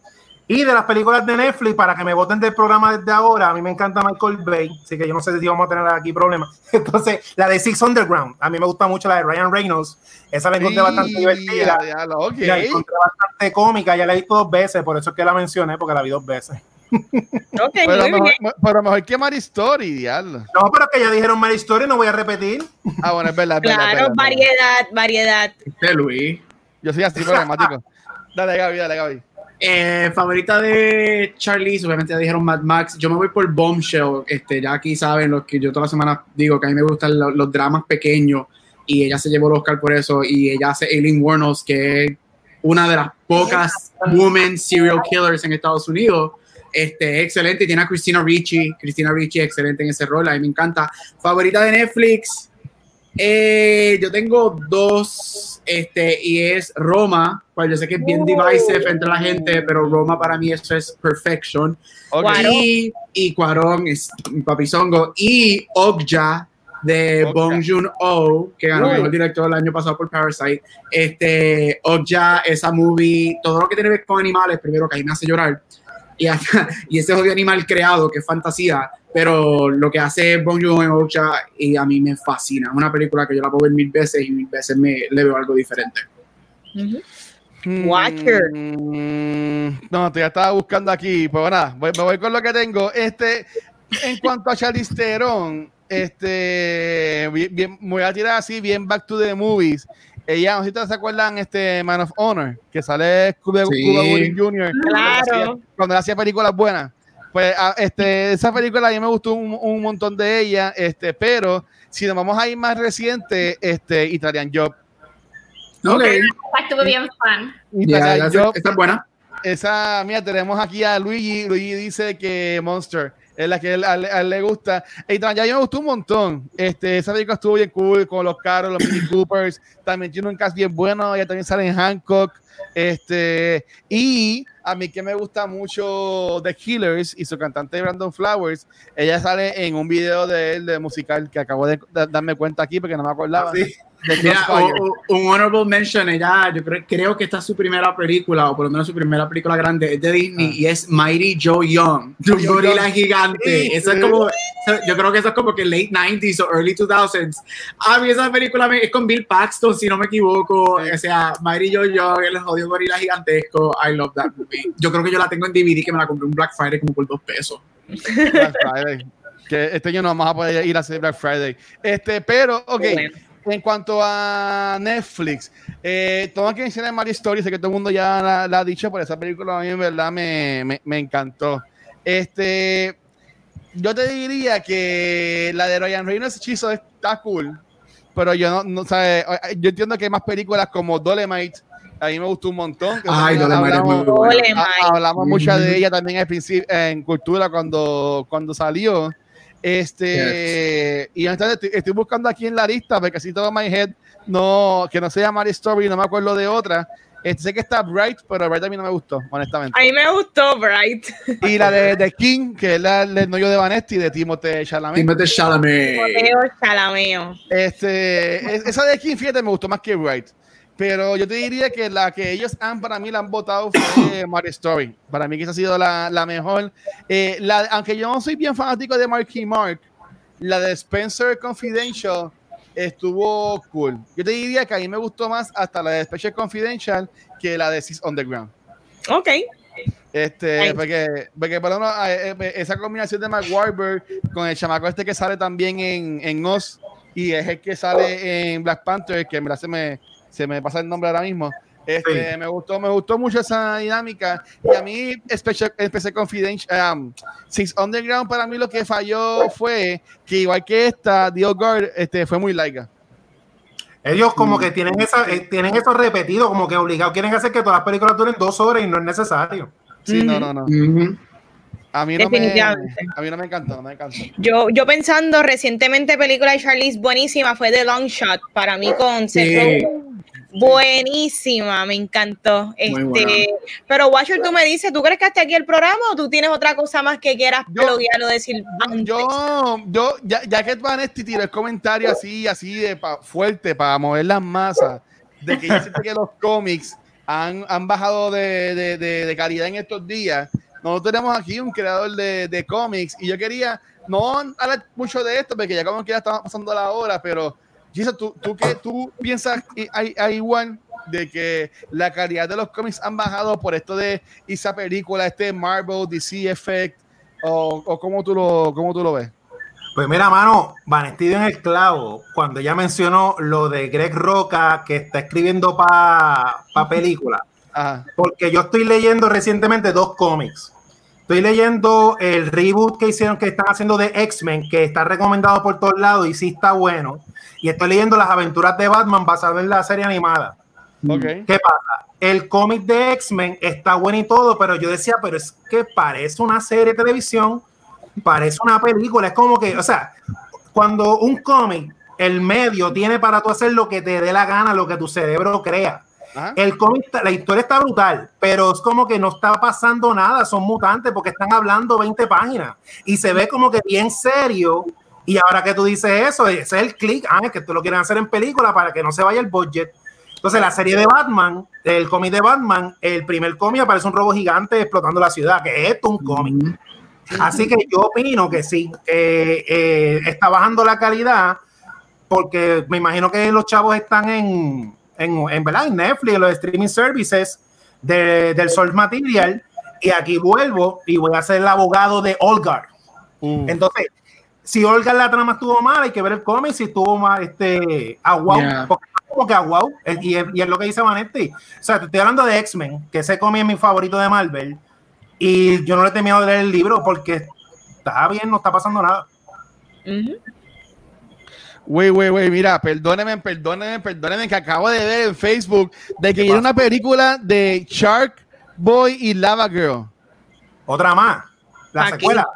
y de las películas de Netflix, para que me voten del programa desde ahora, a mí me encanta Michael Bay, así que yo no sé si vamos a tener aquí problemas. <laughs> Entonces, la de Six Underground, a mí me gusta mucho la de Ryan Reynolds, esa la encontré bastante divertida, ya, la encontré bastante cómica, ya la he visto dos veces, por eso es que la mencioné, porque la vi dos veces. <laughs> Ok, Pero mejor, pero mejor que Mary Story, diablo. No, pero que ya dijeron Mary Story, no voy a repetir. Ah, bueno, es verdad, es Claro, verdad, es verdad. variedad, variedad. Este Luis. Yo soy así problemático. <laughs> Dale, Gaby, dale, Gaby. Eh, favorita de Charlize, obviamente ya dijeron Mad Max. Yo me voy por Bombshell. Este, ya aquí saben los que yo toda la semana digo que a mí me gustan lo- los, dramas pequeños y ella se llevó el Oscar por eso y ella hace Aileen Wuornos, que es una de las pocas women serial killers en Estados Unidos. Este, excelente, y tiene a Christina Ricci. Christina Ricci, excelente en ese rol, a mí me encanta. Favorita de Netflix, eh, yo tengo dos, este, y es Roma, pues yo sé que es bien divisive entre la gente, pero Roma para mí eso es perfection. Ok. Cuarón. Y, y Cuarón es mi papizongo, y Okja de Okja. Bong Joon-ho, que ganó Uh. mejor director el año pasado por Parasite. Este, Okja, esa movie, todo lo que tiene que ver con animales, primero que ahí me hace llorar. Y, hasta- <laughs> y ese odio animal creado, que es fantasía, pero lo que hace Bong Joon-ho en Okja, y a mí me fascina. Es una película que yo la puedo ver mil veces y mil veces me, le veo algo diferente. Watcher. Mm, no, te ya estaba buscando aquí. Pues nada, voy, me voy con lo que tengo. Este, en cuanto a Charlize Theron, este, bien, bien- me voy a tirar así, bien back to the movies. Ella, no sé si ustedes se acuerdan, este Man of Honor, que sale Cuba, Sí. Cuba Gooding Jr. Claro. Cuando él hacía películas buenas. Pues a- este, esa película a mí me gustó un, un montón de ella, este, pero si nos vamos a ir más reciente, este, Italian Job. Ok, Esa estuvo bien fan. esta es buena. esa, mira, tenemos aquí a Luigi. Luigi dice que Monster es la que él, a él- le gusta. Y ya me gustó un montón. Este, esa película estuvo bien cool con los carros, los Mini Coopers. También tiene un cast bien bueno. Ella también sale en Hancock. Este, y a mí que me gusta mucho The Killers y su cantante Brandon Flowers. Ella sale en un video de él de musical que acabo de, darme cuenta aquí porque no me acordaba. Sí. Mira, o- o- un honorable mention, ella, yo creo, creo que esta es su primera película, o por lo menos su primera película grande, es de Disney, Ah. y es Mighty Joe Young, de un gorila gigante. Sí, Eso es como, yo creo que eso es como que late 90s o early 2000s. A mí esa película me- es con Bill Paxton, si no me equivoco. Sí. O sea, Mighty Joe Young, el jodido gorila gigantesco. I love that movie. Yo creo que yo la tengo en DVD, que me la compré un Black Friday como por dos pesos. Black Friday. Que este año no vamos a poder ir a hacer Black Friday. Este, pero, ok. Bueno. En cuanto a Netflix, eh, todo que mencioné Mario Story, sé que todo el mundo ya la, la ha dicho, pero esa película a mí en verdad me, me, me encantó. Este, yo te diría que la de Ryan Reynolds hechizo está cool, pero yo no, no ¿sabes? yo entiendo que hay más películas como Dolemite, a mí me gustó un montón. que Ay, Dolemite es muy hablamos- ha- hablamos mucho de ella también al principio en cultura cuando, cuando salió. Este, y honestamente estoy, estoy buscando aquí en la lista porque así todo my head no, que no sea Mary Story, no me acuerdo de otra. Este, sé que está Bright, pero Bright a mí no me gustó, honestamente. A mí me gustó Bright. <laughs> Y la de, de King, que es la del novio de Vanesti, de Timothée Chalamet. Timothée Chalamet. Mateo Chalameo. Este, es- esa de King, fíjate, me gustó más que Bright. Pero yo te diría que la que ellos han, para mí, la han votado fue <coughs> Mary Story. Para mí que esa ha sido la, la mejor. Eh, la, aunque yo no soy bien fanático de Marky Mark, la de Spencer Confidential estuvo cool. Yo te diría que a mí me gustó más hasta la de Special Confidential que la de Six Underground. Ok. Este, porque, porque por lo menos, eh, eh, esa combinación de Mark Wahlberg con el chamaco este que sale también en, en Oz y es el que sale en Black Panther, que en verdad se me, se me pasa el nombre ahora mismo. Este, Sí. me gustó, me gustó mucho esa dinámica. Y a mí, Special Confidential, um, Six Underground, para mí lo que falló fue que, igual que esta, The Old Guard, este, fue muy laica. Ellos como Mm. que tienen esa, eh, tienen eso repetido, como que obligado quieren hacer que todas las películas duren dos horas y no es necesario. Sí, no, Ujú. no, no. Ujú. A mí no me, Definitivamente. a mí no me, a mí no me encantó, no me encantó. Yo, yo pensando recientemente película de Charlize buenísima fue The Long Shot para mí con Seth Sí. Rogen. Buenísima, me encantó. Este, pero Watcher, tú me dices, ¿tú crees que hasta aquí el programa o tú tienes otra cosa más que quieras bloguear o decir antes? Yo, yo, ya, ya que Vanetti tiró el comentario así, así de pa- fuerte para mover las masas, de que yo siento que los cómics han, han bajado de, de, de, de calidad en estos días. Nosotros tenemos aquí un creador de, de cómics y yo quería no hablar mucho de esto porque ya como que ya estaba pasando la hora, pero Jesus, ¿tú, tú, qué, ¿tú piensas i- i- igual de que la calidad de los cómics han bajado por esto de esa película, este Marvel, DC Effect, o, o cómo, tú lo, cómo tú lo ves? Pues mira, mano, Vanetti dio en el clavo cuando ella mencionó lo de Greg Roca que está escribiendo para pa película. Ajá. Porque yo estoy leyendo recientemente dos cómics. Estoy leyendo el reboot que hicieron, que están haciendo de X-Men, que está recomendado por todos lados y sí está bueno. Y estoy leyendo las aventuras de Batman basado en la serie animada. Ok. ¿Qué pasa? El cómic de X-Men está bueno y todo, pero yo decía, pero es que parece una serie de televisión, parece una película, es como que, o sea, cuando un cómic, el medio tiene para tú hacer lo que te dé la gana, lo que tu cerebro crea. Ajá. El cómic, la historia está brutal, pero es como que no está pasando nada, son mutantes porque están hablando 20 páginas y se ve como que bien serio. Y ahora que tú dices eso, ese es el click, ah, es que tú lo quieren hacer en película para que no se vaya el budget. Entonces, la serie de Batman, el cómic de Batman, el primer cómic aparece un robo gigante explotando la ciudad, que es un cómic. Así que yo opino que sí, que eh, está bajando la calidad, porque me imagino que los chavos están en, en, en, ¿verdad? en Netflix, en los streaming services de- del Source Material, y aquí vuelvo y voy a ser el abogado de Olgar. Uh, Entonces, si Olga la trama estuvo mal, hay que ver el cómic, si estuvo mal, este, aguau, Yeah. porque como que aguau, y, es, y es lo que dice Vanetti. O sea, te estoy hablando de X-Men, que ese cómic es mi favorito de Marvel, y yo no le he terminado de leer el libro porque está bien, no está pasando nada. Güey, güey, güey, mira, perdónenme, perdónenme, perdónenme que acabo de ver en Facebook de que viene una película de Shark Boy y Lava Girl. Otra más, la Aquí. secuela.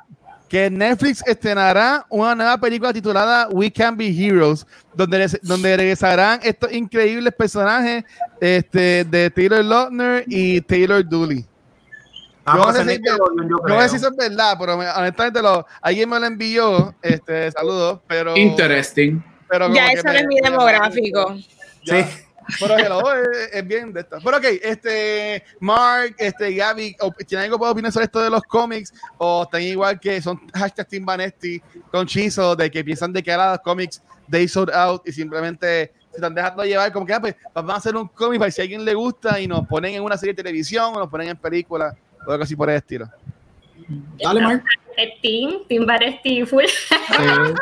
Que Netflix estrenará una nueva película titulada We Can Be Heroes, donde, les- donde regresarán estos increíbles personajes este, de Taylor Lautner y Taylor Dooley. Ah, Yo no sé si- Nickelodeon, yo No creo. sé si eso es verdad, pero me- honestamente lo, alguien me lo envió, este, saludos, pero... Interesting. pero Ya eso no es mi demográfico. Ya. Sí. Pero hello, es, es bien de esta. Pero ok, este, Mark, este, Gaby, ¿tienen algo para opinar sobre esto de los cómics? ¿O están igual que son hashtag Team Vanesti con Chizo, de que piensan de que ahora los cómics they sold out y simplemente se están dejando llevar como que ah, pues, vamos a hacer un cómic para si a alguien le gusta y nos ponen en una serie de televisión o nos ponen en película o algo así por el estilo? Dale, Mark. El Team, Team full. Eh, <laughs>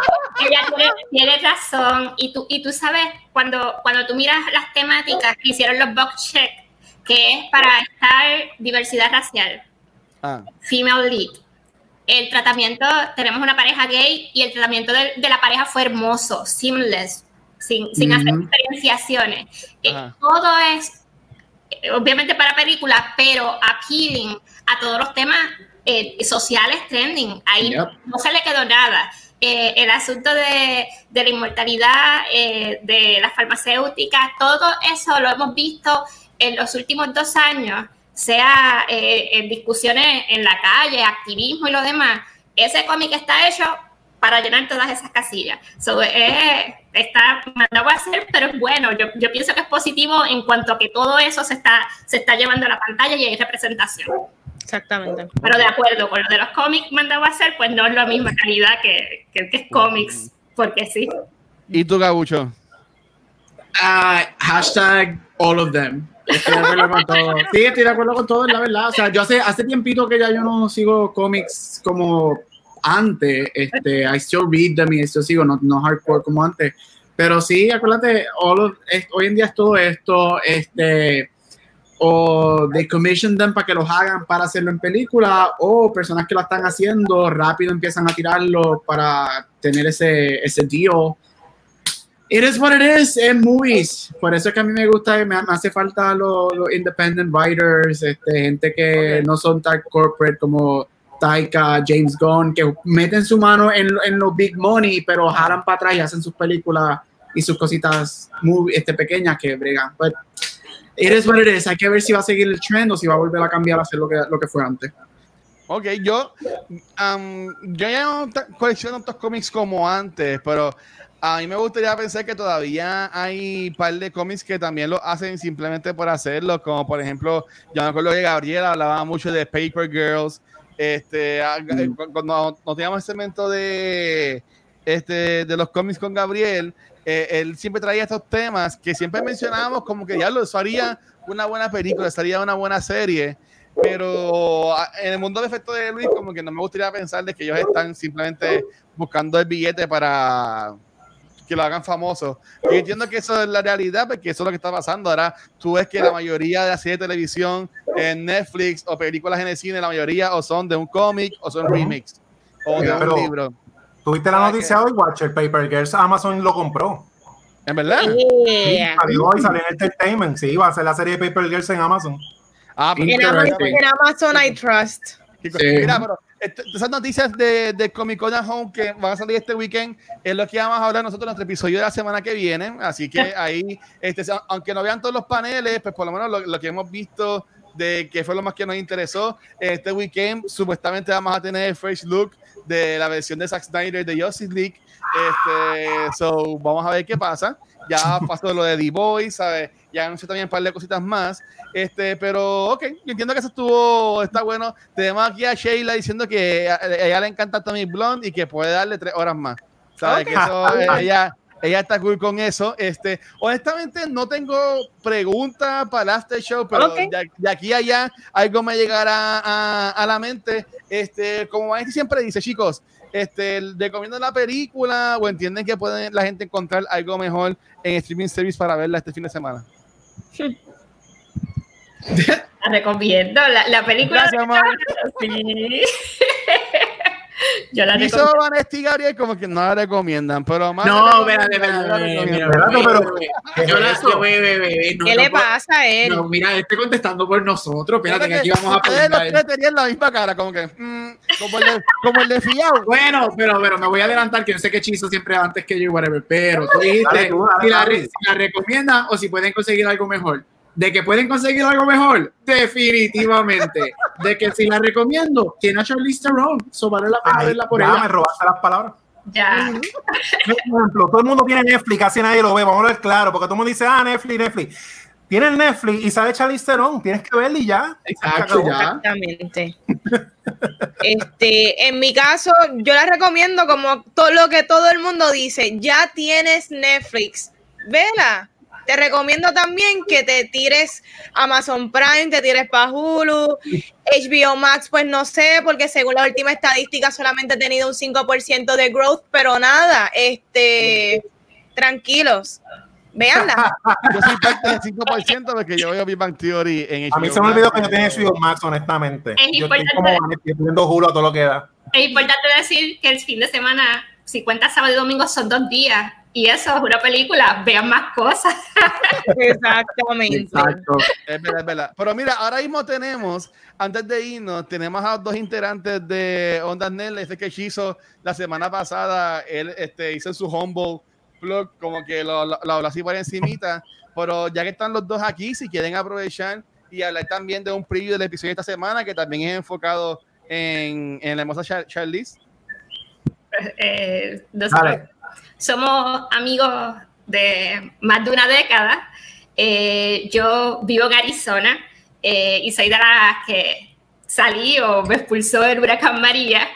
Ella tiene, tiene razón. Y tú, y tú sabes, cuando, cuando tú miras las temáticas que hicieron los box check, que es para estar diversidad racial, Ah, female lead. El tratamiento, tenemos una pareja gay y el tratamiento de, de la pareja fue hermoso, seamless, sin, sin hacer Ujú. diferenciaciones. Eh, todo es, eh, obviamente para películas, pero appealing a todos los temas eh, sociales trending. Ahí Yep. no se le quedó nada. Eh, el asunto de, de la inmortalidad, eh, de las farmacéuticas, todo eso lo hemos visto en los últimos dos años, sea eh, en discusiones en la calle, activismo y lo demás. Ese cómic está hecho para llenar todas esas casillas. So, eh, está mandado a hacer, pero es bueno. Yo, yo pienso que es positivo en cuanto a que todo eso se está, se está llevando a la pantalla y hay representación. Exactamente. Pero de acuerdo con lo de los cómics mandado a hacer, pues no es la misma calidad que, que, que es cómics, porque sí. ¿Y tú, Gabucho? ah, hashtag all of them. Estoy de acuerdo con todo. Sí, estoy de acuerdo con todo, la verdad. O sea, yo hace, hace tiempito que ya yo no sigo cómics como antes. Este, I still read them y esto sigo, no, no hardcore como antes. Pero sí, acuérdate, all of- es- hoy en día es todo esto, este, o they commission them para que los hagan para hacerlo en película, o personas que lo están haciendo rápido empiezan a tirarlo para tener ese, ese deal. It is what it is en movies. Por eso es que a mí me gusta, me, me hace falta los, los independent writers, este, gente que no son tan corporate como Taika, James Gunn, que meten su mano en, en los big money, pero jalan para atrás y hacen sus películas y sus cositas muy este, pequeñas que bregan. But it is what it is. Hay que ver si va a seguir el trend o si va a volver a cambiar a hacer lo que, lo que fue antes. Ok, yo, um, yo ya no colecciono tantos cómics como antes, pero a mí me gustaría pensar que todavía hay un par de cómics que también lo hacen simplemente por hacerlo, como por ejemplo, yo me acuerdo que Gabriela hablaba mucho de Paper Girls, este, cu- cuando nos teníamos el segmento de, este, de los cómics con Gabriel, eh, él siempre traía estos temas que siempre mencionábamos como que ya lo eso haría una buena película, sería una buena serie. Pero a- en el mundo de efecto de Luis, como que no me gustaría pensar de que ellos están simplemente buscando el billete para que lo hagan famoso. Y entiendo que eso es la realidad, porque eso es lo que está pasando. Ahora tú ves que la mayoría de las series de televisión en Netflix o películas en el cine, la mayoría o son de un cómic o son remix o de Pero- un libro. Tuviste la Ah, noticia hoy, Watcher Paper Girls, Amazon lo compró. ¿En verdad? Yeah. Salió hoy, salió en Entertainment. Sí, va a ser la serie de Paper Girls en Amazon. Ah, pero- En Amazon, en Amazon I trust. Sí. Mira, pero esas noticias de, de Comic Con at Home que van a salir este weekend es lo que vamos a hablar nosotros en nuestro episodio de la semana que viene. Así que <laughs> ahí, este, aunque no vean todos los paneles, pues por lo menos lo, lo que hemos visto de que fue lo más que nos interesó. Este weekend supuestamente vamos a tener el first look de la versión de Zack Snyder de Justice League. Este, so, vamos a ver qué pasa. Ya pasó lo de The Boys, ¿sabes? Ya anunció también un par de cositas más. Este, pero ok, yo entiendo que eso estuvo, está bueno. Tenemos aquí a Sheila diciendo que a, a ella le encanta Tommy Blonde y que puede darle tres horas más. ¿Sabes? Ok. Que eso, <laughs> eh, ella, ella está cool con eso. Este, honestamente, no tengo preguntas para el after show, pero de, de aquí a allá algo me llegará a, a la mente. Este, como Vanessa siempre dice, chicos, este, recomiendo la película o entienden que puede la gente encontrar algo mejor en streaming service para verla este fin de semana. La recomiendo. La, la película. Gracias. Sí. <laughs> <laughs> Yo la Hizo y Gabriel como que no la recomiendan, pero más No, espérate, espérate, ¿Qué no le pasa a él? No, mira, estoy contestando por nosotros. Espérate, que aquí vamos a Ustedes los tres tenían la misma cara, como que, mm, como el de, como el de Fiao. Bueno, pero, pero me voy a adelantar que yo sé que Chizo siempre antes que yo, whatever. Pero tú dijiste la, si la recomiendan o si pueden conseguir algo mejor. De que pueden conseguir algo mejor, definitivamente. De que si la recomiendo, tiene a Charlize Theron, so vale la pena Ay, verla por ya ella. me robaste las palabras. Ya. Por ejemplo, todo el mundo tiene Netflix, casi nadie lo ve, vamos a ver claro, porque todo el mundo dice, ah, Netflix, Netflix. Tienes Netflix y sale Charlize Theron, tienes que verla y ya. Exacto, ya. Exactamente. Este, en mi caso, yo la recomiendo como todo lo que todo el mundo dice. Ya tienes Netflix, vela. Te recomiendo también que te tires Amazon Prime, te tires para Hulu, HBO Max, pues no sé, porque según la última estadística solamente ha tenido un 5% de growth, pero nada, este, tranquilos, véanla. Yo soy parte del 5% porque yo veo Big Bang Theory en A mí HBO se me olvidó que yo tenía HBO Max, honestamente. Es Yo estoy importante. como Vanessa, estoy viendo Hulu a todo lo que da. Es importante decir que el fin de semana, si cuentas sábado y domingo, son dos días. Y eso es una película, vean más cosas. <laughs> Exactamente. Exacto. Es verdad, es verdad. Pero mira, ahora mismo tenemos, antes de irnos, tenemos a dos integrantes de Ondas Nerd. Este que hizo la semana pasada, él este, hizo su humble blog, como que lo, lo, lo habló así por encimita. Pero ya que están los dos aquí, si quieren aprovechar y hablar también de un preview del episodio de esta semana, que también es enfocado en, en la hermosa Char- Charlize. Eh, nosotros Dale. Somos amigos de más de una década. Eh, yo vivo en Arizona eh, y soy de las que salí o me expulsó el huracán María.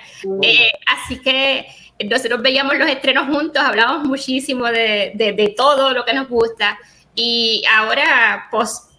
Eh, así que nosotros veíamos los estrenos juntos, hablábamos muchísimo de, de, de todo lo que nos gusta. Y ahora, post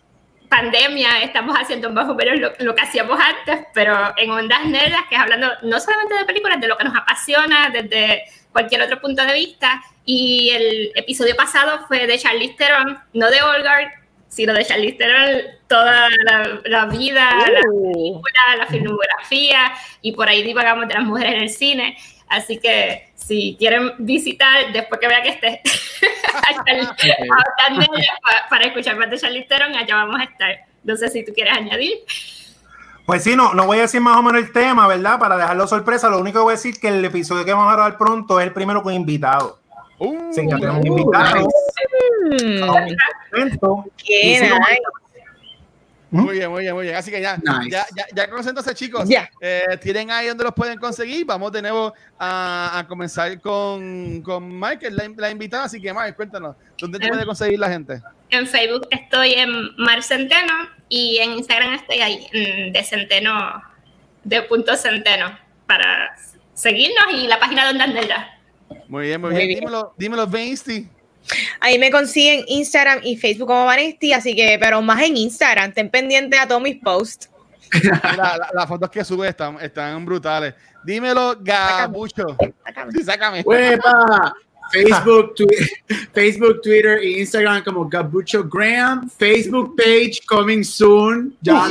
pandemia, estamos haciendo más o menos lo, lo que hacíamos antes, pero en ondas nerdas, que es hablando no solamente de películas, de lo que nos apasiona, desde cualquier otro punto de vista. Y el episodio pasado fue de Charlize Theron, no de Olgard, sino de Charlize Theron, toda la, la vida, la película, la filmografía, y por ahí divagamos de las mujeres en el cine. Así que si quieren visitar, después que vean que esté <laughs> a Charlize- a Ondas Nerdas, pa- para escuchar más de Charlize Theron, allá vamos a estar. No sé si tú quieres añadir. Pues sí, no, no voy a decir más o menos el tema, ¿verdad? Para dejarlo sorpresa, lo único que voy a decir es que el episodio que vamos a grabar pronto es el primero con invitado. Uh, Sí, ya tenemos invitado. Mm, qué nice. Muy bien, muy bien, muy bien. Así que ya, Nice. ya, ya, ya conocen entonces, chicos. Ya. Eh, tienen ahí donde los pueden conseguir. Vamos de nuevo a, a comenzar con, con Michael, la, la invitada. Así que, Mike, cuéntanos, ¿dónde te Eh. puede conseguir la gente? En Facebook estoy en Mar Centeno y en Instagram estoy ahí, mm, de Centeno, de punto Centeno, para seguirnos y la página de Onda Negra. Muy bien, muy, Muy bien. bien. Dímelo, dímelo, Vinci. Ahí me consiguen Instagram y Facebook como Vanesti, así que, pero más en Instagram, estén pendientes a todos mis posts. <laughs> La- las fotos que sube están, están brutales. Dímelo, Gabucho. Sí, sácame. ¡Huepa! <laughs> Facebook, Twi- <laughs> Facebook, Twitter e Instagram como Gabucho Graham. Facebook page coming soon. Ya lo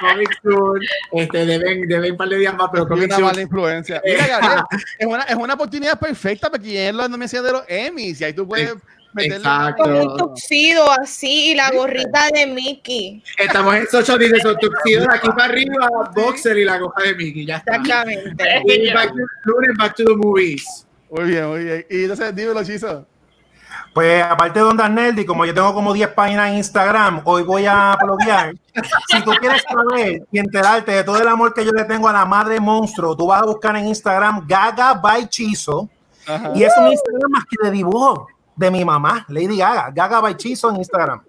Coming soon. Este, deben, deben un par de días más, pero coming una mala influencia. Mira, Gabriel, <laughs> es una, es una oportunidad perfecta para que es la nominación de los Emmys y ahí tú puedes meterle. Exacto. Con un tuxido así y la gorrita de Mickey. Estamos en social media, son tuxidos de aquí para arriba, boxer y la coja de Mickey. Ya está. Exactamente. Y back to, lunes, back to the movies. Muy bien, muy bien. Y entonces, dímelo, Chizo. Pues aparte de Ondas Nerdy, como yo tengo como 10 páginas en Instagram, hoy voy a bloguear. Si tú quieres saber y enterarte de todo el amor que yo le tengo a la madre monstruo, tú vas a buscar en Instagram Gaga by Chizo. Ajá. Y es un Instagram más que de dibujo de mi mamá, Lady Gaga. Gaga by Chizo en Instagram.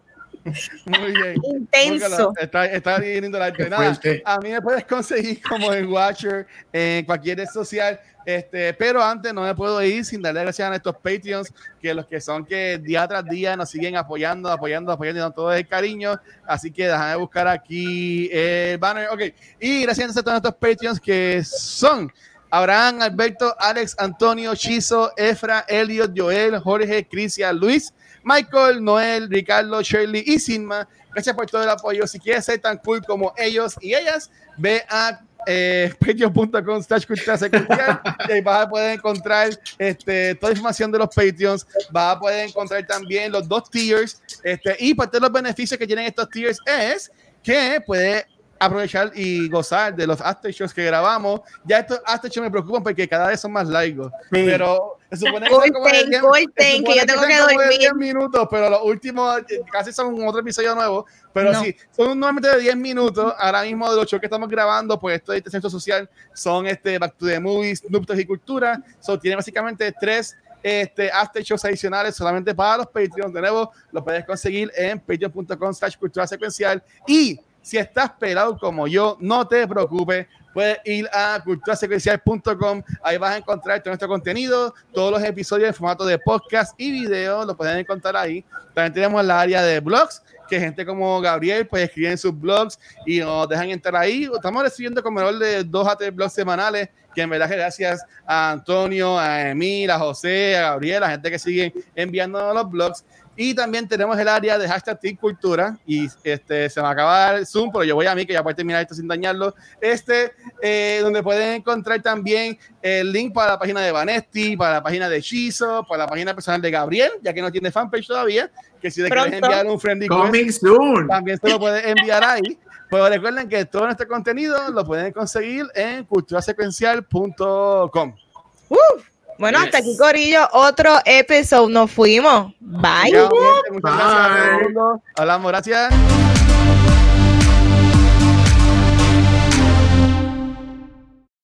Muy bien. Intenso. Búscalo. Está, está bien lindo el arte. Qué Nada, fuerte. a mí me puedes conseguir como en Watcher, en cualquier red social. Este, pero antes no me puedo ir sin darle gracias a nuestros Patreons, que los que son que día tras día nos siguen apoyando, apoyando, apoyando y dando todo el cariño. Así que déjame buscar aquí el banner. Ok. Y gracias a todos nuestros Patreons que son Abraham, Alberto, Alex, Antonio, Chizo, Efra, Elliot, Joel, Jorge, Cristian, Luis, Michael, Noel, Ricardo, Shirley y Sinma. Gracias por todo el apoyo. Si quieres ser tan cool como ellos y ellas, ve a eh, <laughs> patreon.com slash cultura secuencial y ahí vas a poder encontrar este, toda la información de los Patreons. Vas a poder encontrar también los dos tiers. Este, y parte de los beneficios que tienen estos tiers es que puedes aprovechar y gozar de los after shows que grabamos. Ya estos after shows me preocupan porque cada vez son más largos. Sí. Pero se supone que como de 10 corten, se que yo tengo que de dormir. 10 minutos, pero los últimos casi son otro episodio nuevo. Pero No. sí, son normalmente de 10 minutos. Ahora mismo de los shows que estamos grabando, pues esto de este centro social son este Back to the Movies, Nuptos y Cultura. So, tiene básicamente tres este, after shows adicionales solamente para los Patreons. De nuevo, lo puedes conseguir en patreon.com slash cultura secuencial. Y si estás pelado como yo, no te preocupes. Puedes ir a culturasecuencial.com. Ahí vas a encontrar todo nuestro contenido, todos los episodios en formato de podcast y video. Lo pueden encontrar ahí. También tenemos la área de blogs, que gente como Gabriel pues escriben sus blogs y nos dejan entrar ahí. Estamos recibiendo como de dos a tres blogs semanales, que en verdad gracias a Antonio, a Emil, a José, a Gabriel, a gente que sigue enviando los blogs. Y también tenemos el área de hashtag Teen Cultura. Y este, se me acaba el Zoom, pero yo voy a mí, que ya puedo terminar esto sin dañarlo. Este, eh, donde pueden encontrar también el link para la página de Vanesti, para la página de Chizo, para la página personal de Gabriel, ya que no tiene fanpage todavía. Que si le quieres enviar un friend request, Coming soon. también se lo puedes enviar ahí. Pero recuerden que todo nuestro contenido lo pueden conseguir en culturasecuencial.com. Bueno, hasta aquí, Corillo, otro episode. Nos fuimos. Bye. Ya, gente, Muchas gracias a todo el Bye. mundo. Hablamos, gracias.